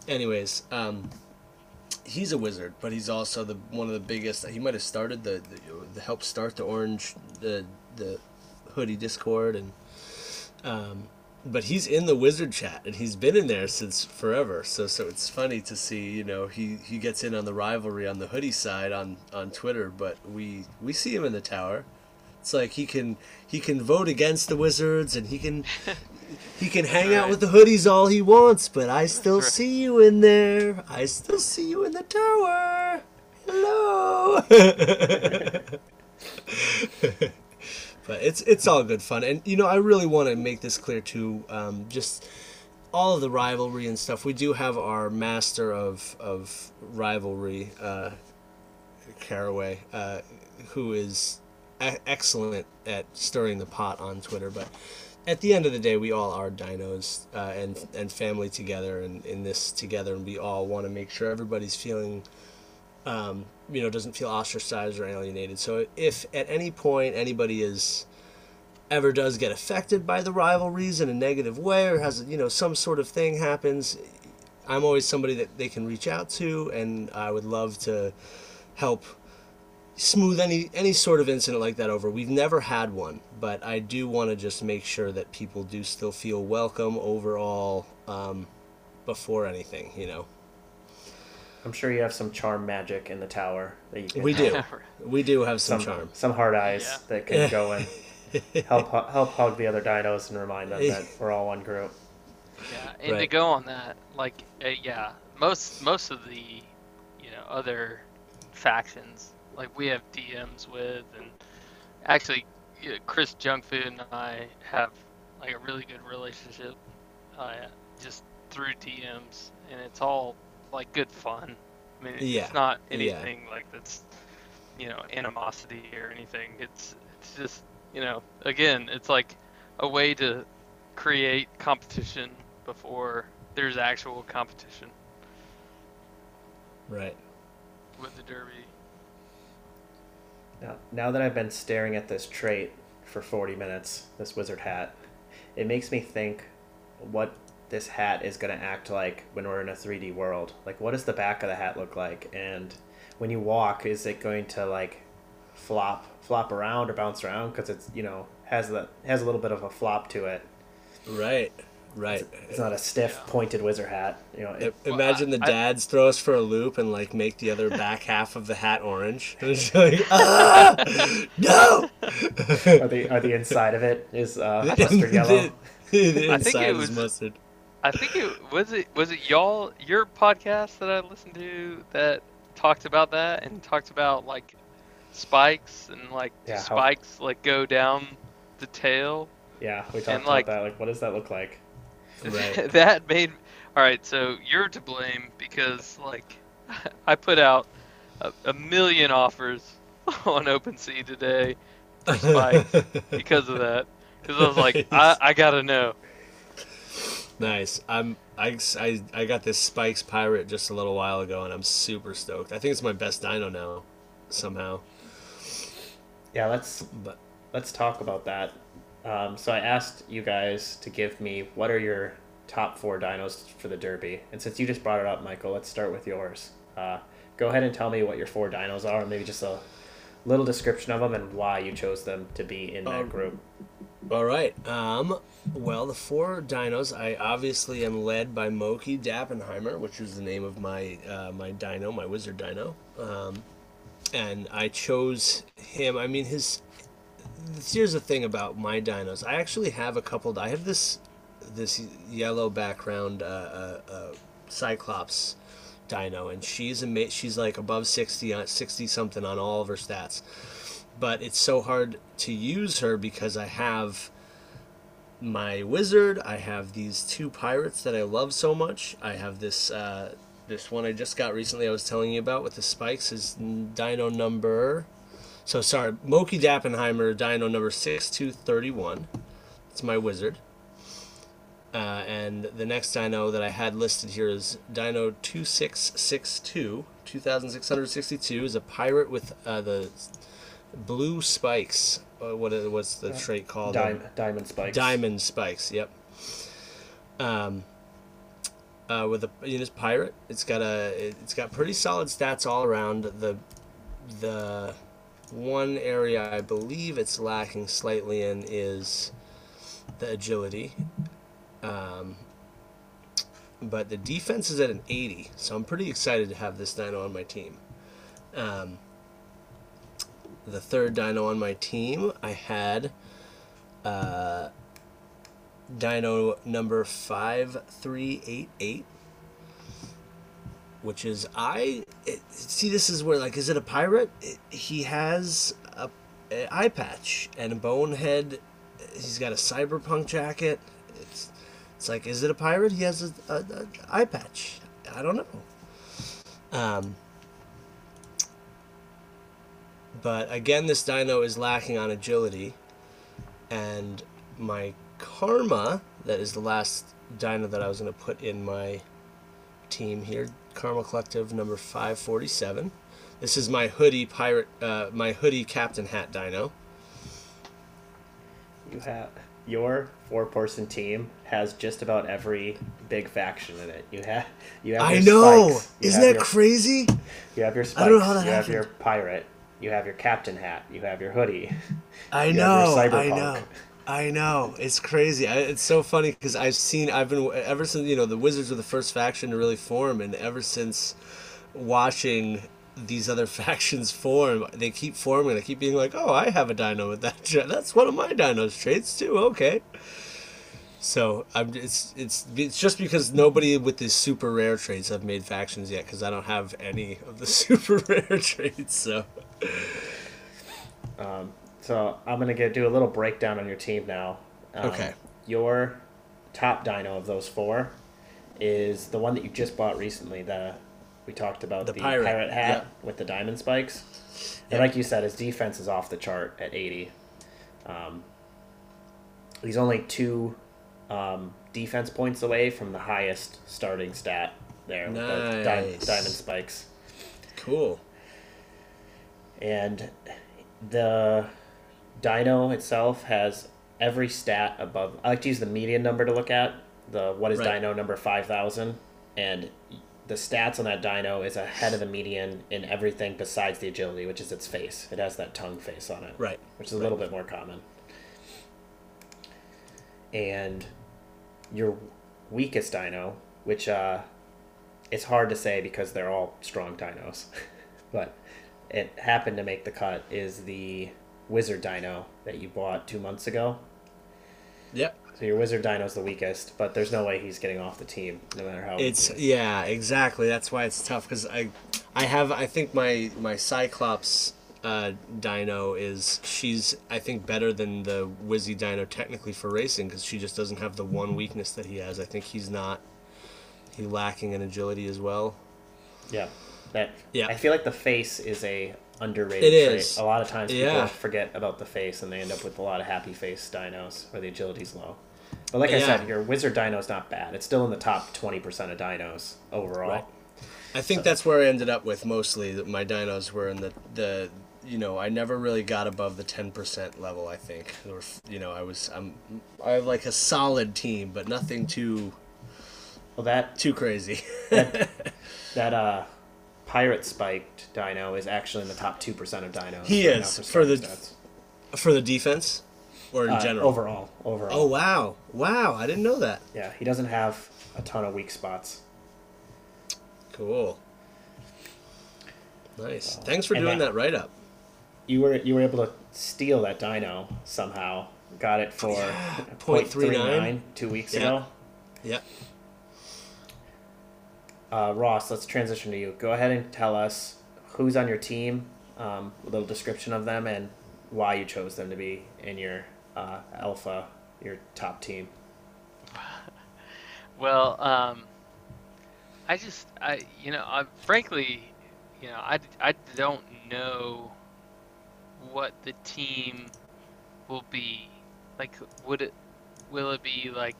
Anyways, um, he's a wizard, but he's also the one of the biggest. He might have started the, the, the helped start the orange the the hoodie Discord and um, but he's in the wizard chat and he's been in there since forever. So so it's funny to see you know he, he gets in on the rivalry on the hoodie side on on Twitter, but we we see him in the tower. It's like he can he can vote against the wizards and he can he can hang out with the hoodies all he wants, but I still right. see you in there. I still see you in the tower. Hello. but it's it's all good fun, and you know I really want to make this clear too. Um, just all of the rivalry and stuff. We do have our master of of rivalry, uh, Caraway, uh, who is e- excellent at stirring the pot on Twitter, but at the end of the day, we all are dinos uh, and and family together, and in this together, and we all want to make sure everybody's feeling, um, you know, doesn't feel ostracized or alienated. So if at any point anybody is ever does get affected by the rivalries in a negative way, or has you know some sort of thing happens, I'm always somebody that they can reach out to, and I would love to help smooth any any sort of incident like that over. We've never had one, but I do want to just make sure that people do still feel welcome overall um, before anything. You know, I'm sure you have some charm magic in the tower that you can we do, we do have some, some charm. some hard eyes Yeah. that can go and help help hug the other dinos and remind them that we're all one group. Yeah, and to go on that, like, uh, yeah, most most of the, you know, other factions, like we have DMs with, and actually, yeah, Chris Junkfood and I have like a really good relationship, uh, just through DMs, and it's all like good fun. I mean, Yeah, it's not yeah. anything like that's, you know, animosity or anything. It's it's just, you know, again, it's like a way to create competition before there's actual competition Right. with the derby. Now, now that I've been staring at this trait for 40 minutes, this wizard hat, it makes me think what this hat is going to act like when we're in a 3D world. Like, what does the back of the hat look like? And when you walk, is it going to like flop, flop around or bounce around? Because it's you know has the has a little bit of a flop to it. Right. Right. It's not a stiff, Yeah. pointed wizard hat. You know, it, I- Well, Imagine I- the I- dads throw us for a loop and like make the other back half of the hat orange. And it's like, ah, no. or the or the inside of it is uh, mustard yellow. The, the I think inside it is was- mustard. I think it was it was it y'all your podcast that I listened to that talked about that and talked about like spikes and like Yeah, how- spikes like go down the tail. Yeah, we talked And, about like- that. Like, what does that look like? Right. that made all right. So you're to blame because like I put out a, a million offers on OpenSea today for spikes because of that. Because I was like, I, I gotta know. Nice. I'm I, I, I got this Spikes Pirate just a little while ago and I'm super stoked. I think it's my best dino now, somehow. Yeah, let's But let's talk about that. Um, so I asked you guys to give me what are your top four dinos for the Derby, and since you just brought it up, Michael, let's start with yours. Uh, go ahead and tell me what your four dinos are, and maybe just a little description of them and why you chose them to be in that Um, group. all right. Um. Well, the four dinos. I obviously am led by Moki Dappenheimer, which is the name of my uh, my dino, my wizard dino. Um, and I chose him. I mean, his. Here's the thing about my dinos. I actually have a couple. I have this this yellow background uh, uh, uh, Cyclops dino, and she's ama- She's like above 60 on 60 something on all of her stats. But it's so hard to use her because I have my wizard. I have these two pirates that I love so much. I have this uh, this one I just got recently. I was telling you about with the spikes is Dino number. So sorry, Moki Dappenheimer Dino number six two thirty one. It's my wizard. Uh, and the next dino that I had listed here is Dino 2662, 2662 is a pirate with uh, the blue spikes. Uh, what is, what's the trait called? Dim- diamond spikes. Diamond spikes. Yep. Um. Uh, with a in his pirate, it's got a it's got pretty solid stats all around. The the one area I believe it's lacking slightly in is the agility. Um, but the defense is at an 80, so I'm pretty excited to have this dino on my team. Um, the third dino on my team, I had uh, dino number 5388 which is I it, see this is where like is it a pirate? It, he has a, a eye patch and a bonehead. He's got a cyberpunk jacket. It's it's like is it a pirate? He has a, a, a eye patch. I don't know. Um but again this dino is lacking on agility. And my karma that is the last dino that I was going to put in my team here karma collective number 547 this is my hoodie pirate uh, my hoodie captain hat dino You have your four-person team has just about every big faction in it. You have you have. i your know spikes, isn't that your, crazy You have your spikes. I don't know how that you have your pirate. You have your captain hat. You have your hoodie. I You know, I know, I know. It's crazy. I, it's so funny because I've seen, I've been ever since you know the Wizards were the first faction to really form, and ever since watching these other factions form, they keep forming. I keep being like, oh, I have a dino with that. That's one of my dino's traits too. Okay. So I'm it's it's it's just because nobody with these super rare traits have made factions yet because I don't have any of the super rare traits. So Um, so I'm gonna get do a little breakdown on your team now. Um, Okay. Your top dino of those four is the one that you just bought recently. The we talked about The the, pirate, pirate, hat yeah. with the diamond spikes. And Yep. like you said, his defense is off the chart at 80. Um, he's only two um, defense points away from the highest starting stat there with the di- Nice. diamond spikes. cool. and the dino itself has every stat above i like to use the median number to look at the what is Right. dino number 5000 and the stats on that dino is ahead of the median in everything besides the agility which is its face it has that tongue face on it Right. which is a little bit more common and your weakest dino, which uh, it's hard to say because they're all strong dinos, but it happened to make the cut, is the wizard dino that you bought two months ago. Yep. So your wizard dino's the weakest, but there's no way he's getting off the team, no matter how. It's yeah, exactly. That's why it's tough because I, I have I think my my Cyclops uh, Dino is she's I think better than the Wizzy Dino technically for racing because she just doesn't have the one weakness that he has. I think he's not he lacking in agility as well. yeah. That Yeah. I feel like the face is a underrated It trait. is. A lot of times people Yeah. forget about the face and they end up with a lot of happy face dinos where the agility's low. But like I said, your wizard dino's not bad. It's still in the top twenty percent of dinos overall. Right. I think that's where I ended up with mostly that my dinos were in the the you know I never really got above the ten percent level. I think or you know I was I'm I have like a solid team, but nothing too Well that too crazy. that uh pirate spiked dino is actually in the top two percent of dinos. He right is, for the- stats. For the defense, or in Uh, general. overall. Overall. Oh wow, wow! I didn't know that. Yeah, he doesn't have a ton of weak spots. Cool. Nice. Thanks for doing that- that write up. You were you were able to steal that dino somehow. Got it for Point three 0.39 two weeks Yeah. ago. Yep. Uh, Ross, let's transition to you. Go ahead and tell us who's on your team, um, a little description of them, and why you chose them to be in your uh, alpha, your top team. Well, um, I just, I, you know, I frankly, you know, I, I don't know what the team will be. Like, would it, will it be like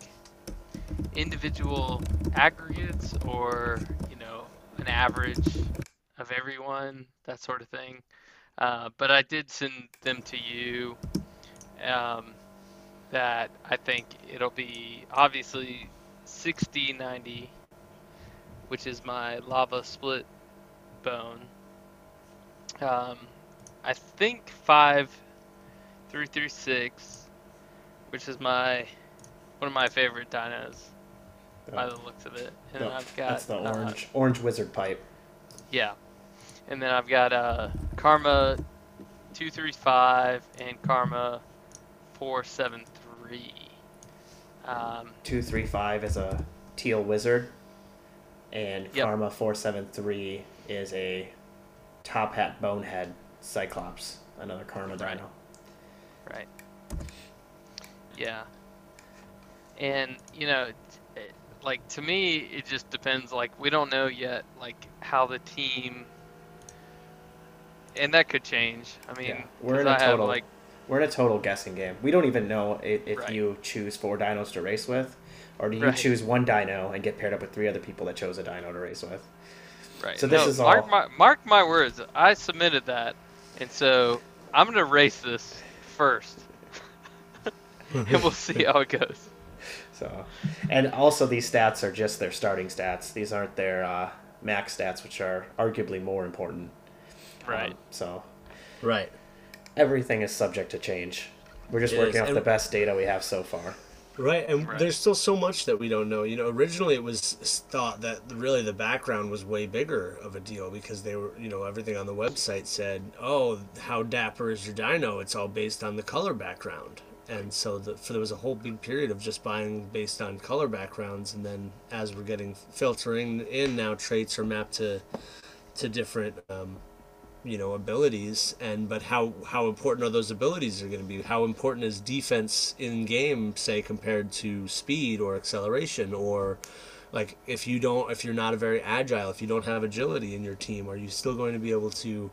individual aggregates or, you know, an average of everyone, that sort of thing? Uh, but I did send them to you. Um, that I think it'll be obviously 60 90, which is my lava split bone. Um, I think 5 336, which is my one of my favorite dinos by the looks of it. And The- I've got that's the uh, orange orange wizard pipe. yeah. And then I've got uh, Karma 235 and Karma 473. Um, Two three five is a teal wizard, and Yep. Karma four seven three is a top hat bonehead cyclops, another Karma Right. dino. right. Yeah. And, you know, like to me, it just depends. Like, we don't know yet, like, how the team. And that could change. I mean, Yeah, we're in a I have, total- like, We're in a total guessing game. We don't even know if, if Right. you choose four dinos to race with, or do you Right. choose one dino and get paired up with three other people that chose a dino to race with. Right. So this No, is mark all- My, mark my words. I submitted that, and so I'm gonna race this first, and we'll see how it goes. So, and also these stats are just their starting stats. These aren't their uh, max stats, which are arguably more important. Right. Um, so Right. everything is subject to change. We're just It working is, off and- the best data we have so far. Right, and Right. there's still so much that we don't know. You know, originally it was thought that really the background was way bigger of a deal because they were, you know, everything on the website said, "Oh, how dapper is your dino?" It's all based on the color background, and so the, for there was a whole big period of just buying based on color backgrounds, and then as we're getting filtering in now, traits are mapped to to different um, you know abilities and but how how important are those abilities are going to be? How important is defense in game say compared to speed or acceleration? Or like if you don't if you're not a very agile if you don't have agility in your team are you still going to be able to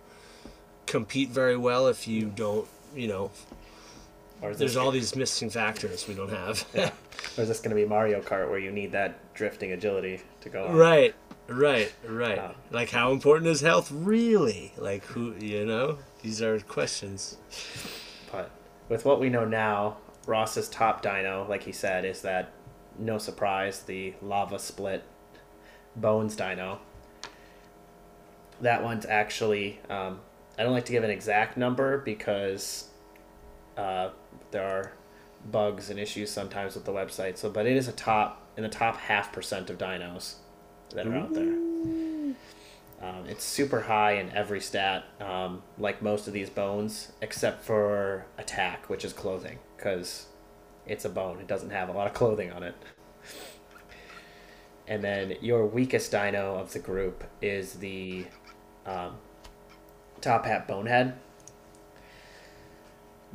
compete very well if you don't you know Or is there's this, all these missing factors we don't have yeah. Or is this going to be Mario Kart where you need that drifting agility to go on? right right right Uh, like how important is health really like who you know these are questions But with what we know now, Ross's top dino, like he said, is that no surprise, the lava split bones dino. That one's actually, um, I don't like to give an exact number because uh, there are bugs and issues sometimes with the website. So, but it is a top in the top half percent of dinos that are out there. Um, it's super high in every stat, um, like most of these bones, except for attack, which is clothing, because it's a bone. It doesn't have a lot of clothing on it. And then your weakest dino of the group is the um, top hat bonehead.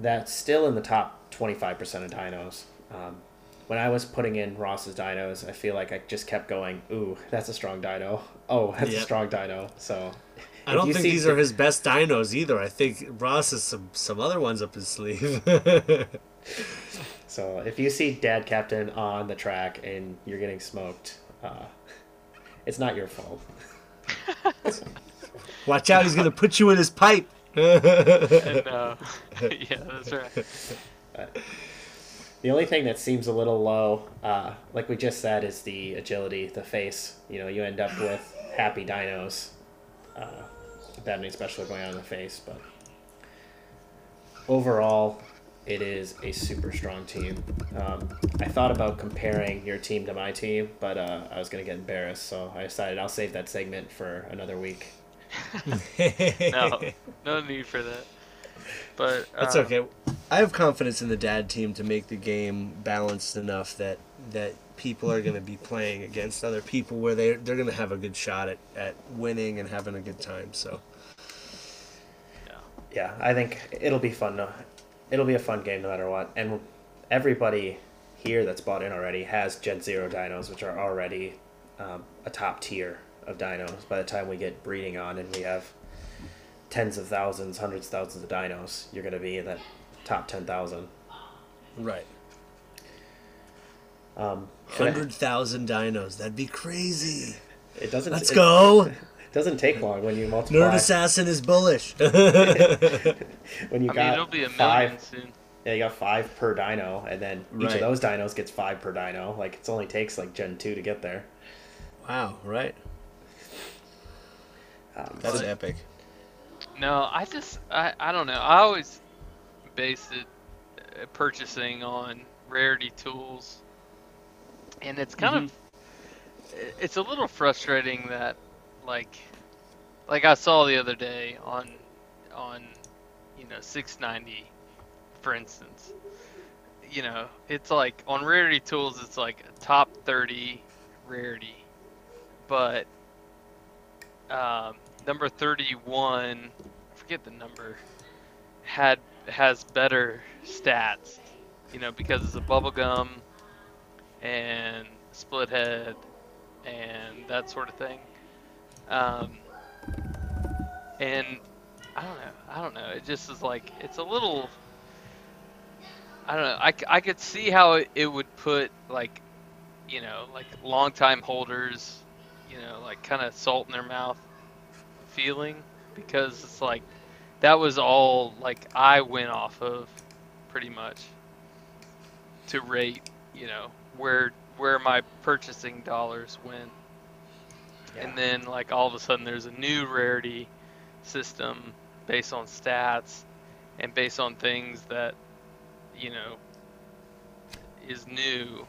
That's still in the top 25% of dinos. Um, when I was putting in Ross's dinos, I feel like I just kept going, ooh, that's a strong dino. Oh, that's a strong dino. So I don't think see- these are his best dinos either. I think Ross has some some other ones up his sleeve. So if you see Dad Captain on the track and you're getting smoked, uh, it's not your fault. Watch out, he's gonna put you in his pipe. And, uh, yeah, that's right. The only thing that seems a little low, uh, like we just said, is the agility, the face. You know, you end up with happy dinos. Uh, without any special going on in the face, but overall, it is a super strong team. Um, I thought about comparing your team to my team, but uh, I was going to get embarrassed, so I decided I'll save that segment for another week. No, no need for that. But That's uh, okay. I have confidence in the dad team to make the game balanced enough that that people are going to be playing against other people where they they're going to have a good shot at, at winning and having a good time. So yeah, I think it'll be fun. To, it'll be a fun game no matter what. And everybody here that's bought in already has Gen Zero dinos, which are already um, a top tier of dinos. By the time we get breeding on and we have tens of thousands, hundreds of thousands of dinos, you're going to be in that top ten thousand. right, Um, hundred thousand dinos. That'd be crazy. it doesn't. Let's it go. It doesn't take long when you multiply. Nerd assassin is bullish. when you I mean, got it'll be a million five. soon. Yeah, you got five per dino, and then each Right. of those dinos gets five per dino. Like it only takes like Gen two to get there. wow, right? Um, That's so- epic. No, I just I, I don't know. I always base it uh, purchasing on rarity tools, and it's kind of it's a little frustrating that like like I saw the other day on on you know 690 for instance. You know, it's like on rarity tools it's like a top 30 rarity. But um, number 31 I forget the number had has better stats you know because it's a bubblegum and split head and that sort of thing. Um, and i don't know i don't know it just is like it's a little i don't know I, I could see how it, it would put like you know like long time holders you know like kind of salt in their mouth feeling because it's like that was all like I went off of pretty much to rate, you know, where where my purchasing dollars went. And then like all of a sudden there's a new rarity system based on stats and based on things that you know is new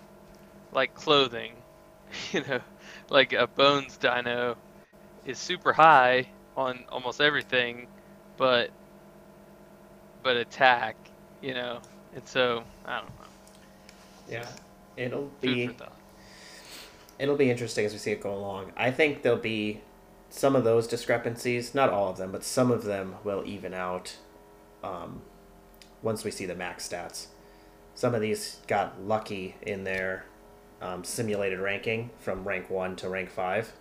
like clothing, you know, like a bones dino is super high on almost everything, but but attack, you know, and so I don't know. yeah, it'll be it'll be interesting as we see it go along. I think there'll be some of those discrepancies, not all of them, but some of them will even out um, once we see the max stats. Some of these got lucky in their um, simulated ranking from rank one to rank five.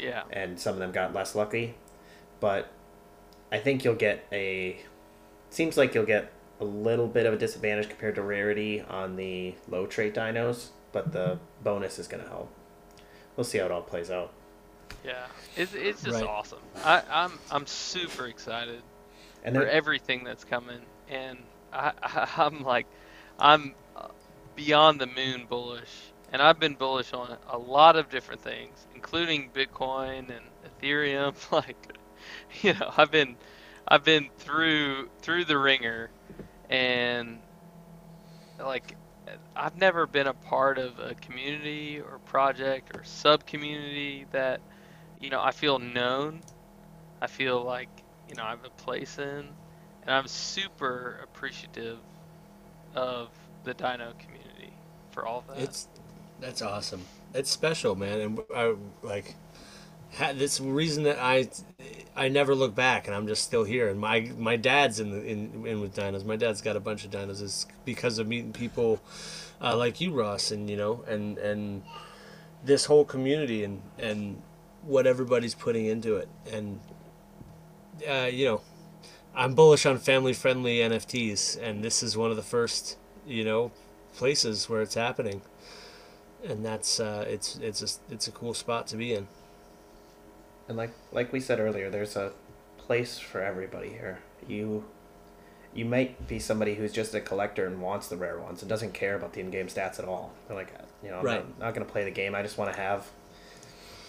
Yeah, and some of them got less lucky. But I think you'll get a. Seems like you'll get a little bit of a disadvantage compared to rarity on the low trait dinos, but the bonus is going to help. We'll see how it all plays out. yeah, it's it's just Right. awesome. I, I'm I'm super excited And for everything that's coming, and I, I I'm like I'm beyond the moon bullish, and I've been bullish on a lot of different things, including Bitcoin and Ethereum. Like, you know, I've been I've been through through the ringer, and like I've never been a part of a community or project or sub community that you know I feel known. I feel like you know I have a place in, and I'm super appreciative of the Dino community for all that. It's that's awesome. It's special, man, and I like ha- this reason that I I never look back, and I'm just still here. And my my dad's in the in, in with dinos. My dad's got a bunch of dinos. Is because of meeting people uh, like you, Ross, and you know, and and this whole community, and and what everybody's putting into it, and uh, you know, I'm bullish on family friendly NFTs, and this is one of the first, you know, places where it's happening, and that's uh, it's it's a it's a cool spot to be in. And like like we said earlier, there's a place for everybody here. You you might be somebody who's just a collector and wants the rare ones and doesn't care about the in-game stats at all. They're like, you know, I'm Right. not, not going to play the game. I just want to have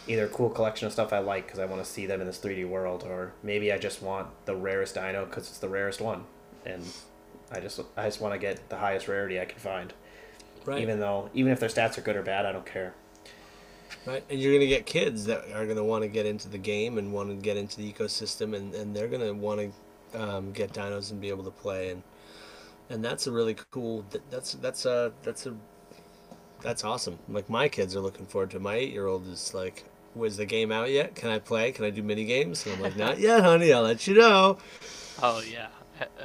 either a cool collection of stuff I like because I want to see them in this 3D world, or maybe I just want the rarest dino because it's the rarest one, and I just I just want to get the highest rarity I can find. Right. Even though even if their stats are good or bad, I don't care. Right, and you're gonna get kids that are gonna want to get into the game and want to get into the ecosystem, and, and they're gonna want to um, get dinos and be able to play, and and that's a really cool. That's that's a that's a that's awesome. Like my kids are looking forward to. it. My eight year old is like, "Was the game out yet? Can I play? Can I do mini games?" And I'm like, "Not yet, honey. I'll let you know." oh yeah,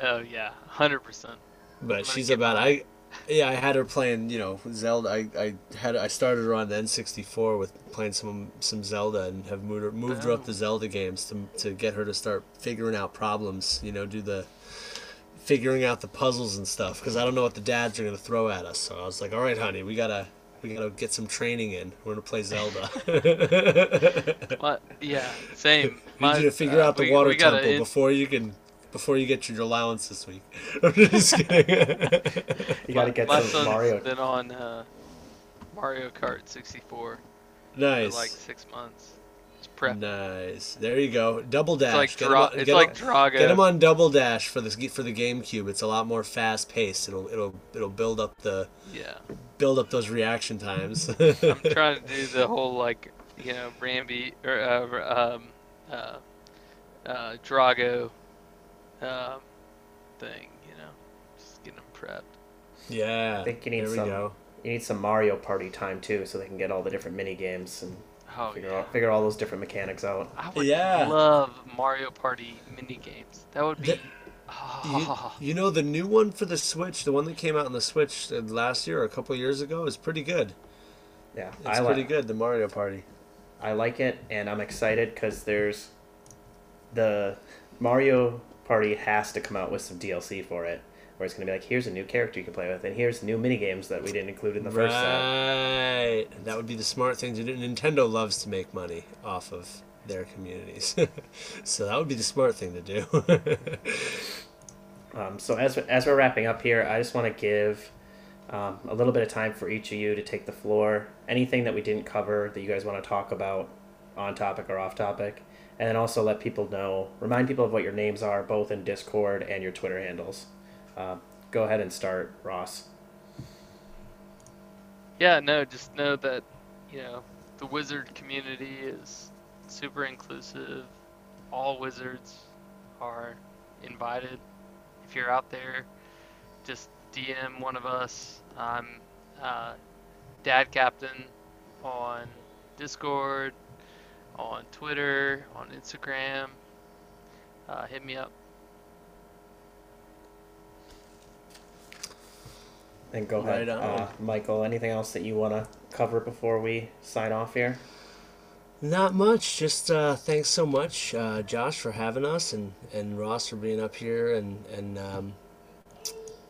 oh yeah, hundred percent. But she's about mine. I. Yeah, I had her playing, you know, Zelda. I, I had I started her on the N64 with playing some some Zelda and have moved her, moved her up Oh. the Zelda games to to get her to start figuring out problems. You know, do the figuring out the puzzles and stuff because I don't know what the dads are gonna throw at us. So I was like, all right, honey, we gotta we gotta get some training in. We're gonna play Zelda. What? Yeah, same. We need to figure uh, out the we- water we temple before you can before you get your allowance this week. I'm just kidding. You got to get my some son's Mario. been on uh, Mario Kart 64 nice. for like six months. It's prep. Nice. There you go. Double dash. It's like Get 'em Dra- on- it's get 'em- like Drago. Get him on double dash for the for the GameCube. It's a lot more fast paced. It'll it'll it'll build up the Yeah, build up those reaction times. I'm trying to do the whole like you know Rambi or uh, um, uh, uh, Drago um, thing. You know, just getting them prepped. yeah. I think you need there we some- go. You need some Mario Party time too, so they can get all the different mini games and Oh figure yeah. out figure all those different mechanics out. I would Yeah. love Mario Party mini games. That would be. The- You, Oh, you know the new one for the Switch, the one that came out on the Switch uh, last year or a couple years ago, is pretty good. Yeah, It's I pretty like good. The Mario Party. I like it, and I'm excited because there's the Mario Party has to come out with some DLC for it, where it's gonna be like, here's a new character you can play with, and here's new mini games that we didn't include in the first set. right. That would be the smart thing to do. Nintendo loves to make money off of their communities, so that would be the smart thing to do. Um, so as as we're wrapping up here, I just want to give um, a little bit of time for each of you to take the floor. Anything that we didn't cover that you guys want to talk about, on topic or off topic, and then also let people know, remind people of what your names are, both in Discord and your Twitter handles. Uh, go ahead and start, Ross. yeah, no, just know that you know the wizard community is super inclusive. All wizards are invited. If you're out there, just DM one of us. I'm uh, Dad Captain on Discord, on Twitter, on Instagram. Uh, hit me up. And go Right ahead, uh, Michael. Anything else that you want to cover before we sign off here? Not much. Just uh, thanks so much, uh, Josh, for having us, and, and Ross for being up here, and and um,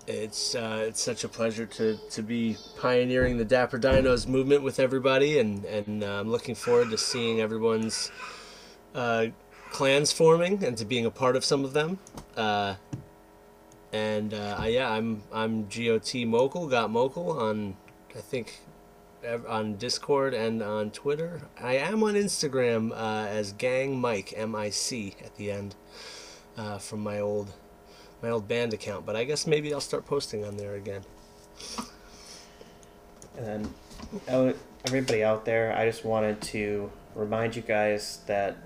it's uh, it's such a pleasure to, to be pioneering the Dapper Dinos movement with everybody, and and uh, I'm looking forward to seeing everyone's uh, clans forming and to being a part of some of them. Uh, and uh, yeah, I'm I'm GOT Mokle, got Mokle on I think on Discord and on Twitter. I am on Instagram uh, as Gang Mike M I C at the end from my old my old band account. But I guess maybe I'll start posting on there again. And then, everybody out there, I just wanted to remind you guys that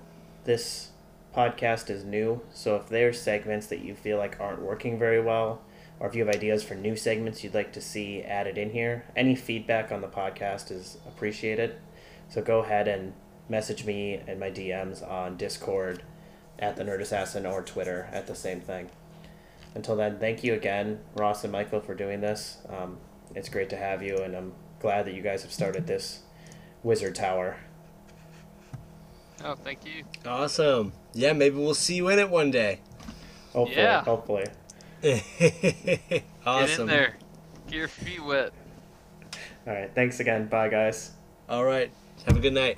this podcast is new. So if there's segments that you feel like aren't working very well, or if you have ideas for new segments you'd like to see added in here, any feedback on the podcast is appreciated. So go ahead and message me and my DMs on Discord at the Nerd Assassin or Twitter at the same thing. Until then, thank you again, Ross and Michael, for doing this. Um, it's great to have you, and I'm glad that you guys have started this Wizard Tower. Oh, thank you. Awesome. Yeah, maybe we'll see you in it one day. Hopefully, Yeah. hopefully. awesome. Get in there. Get your feet wet. All right, thanks again. Bye, guys. All right. Have a good night.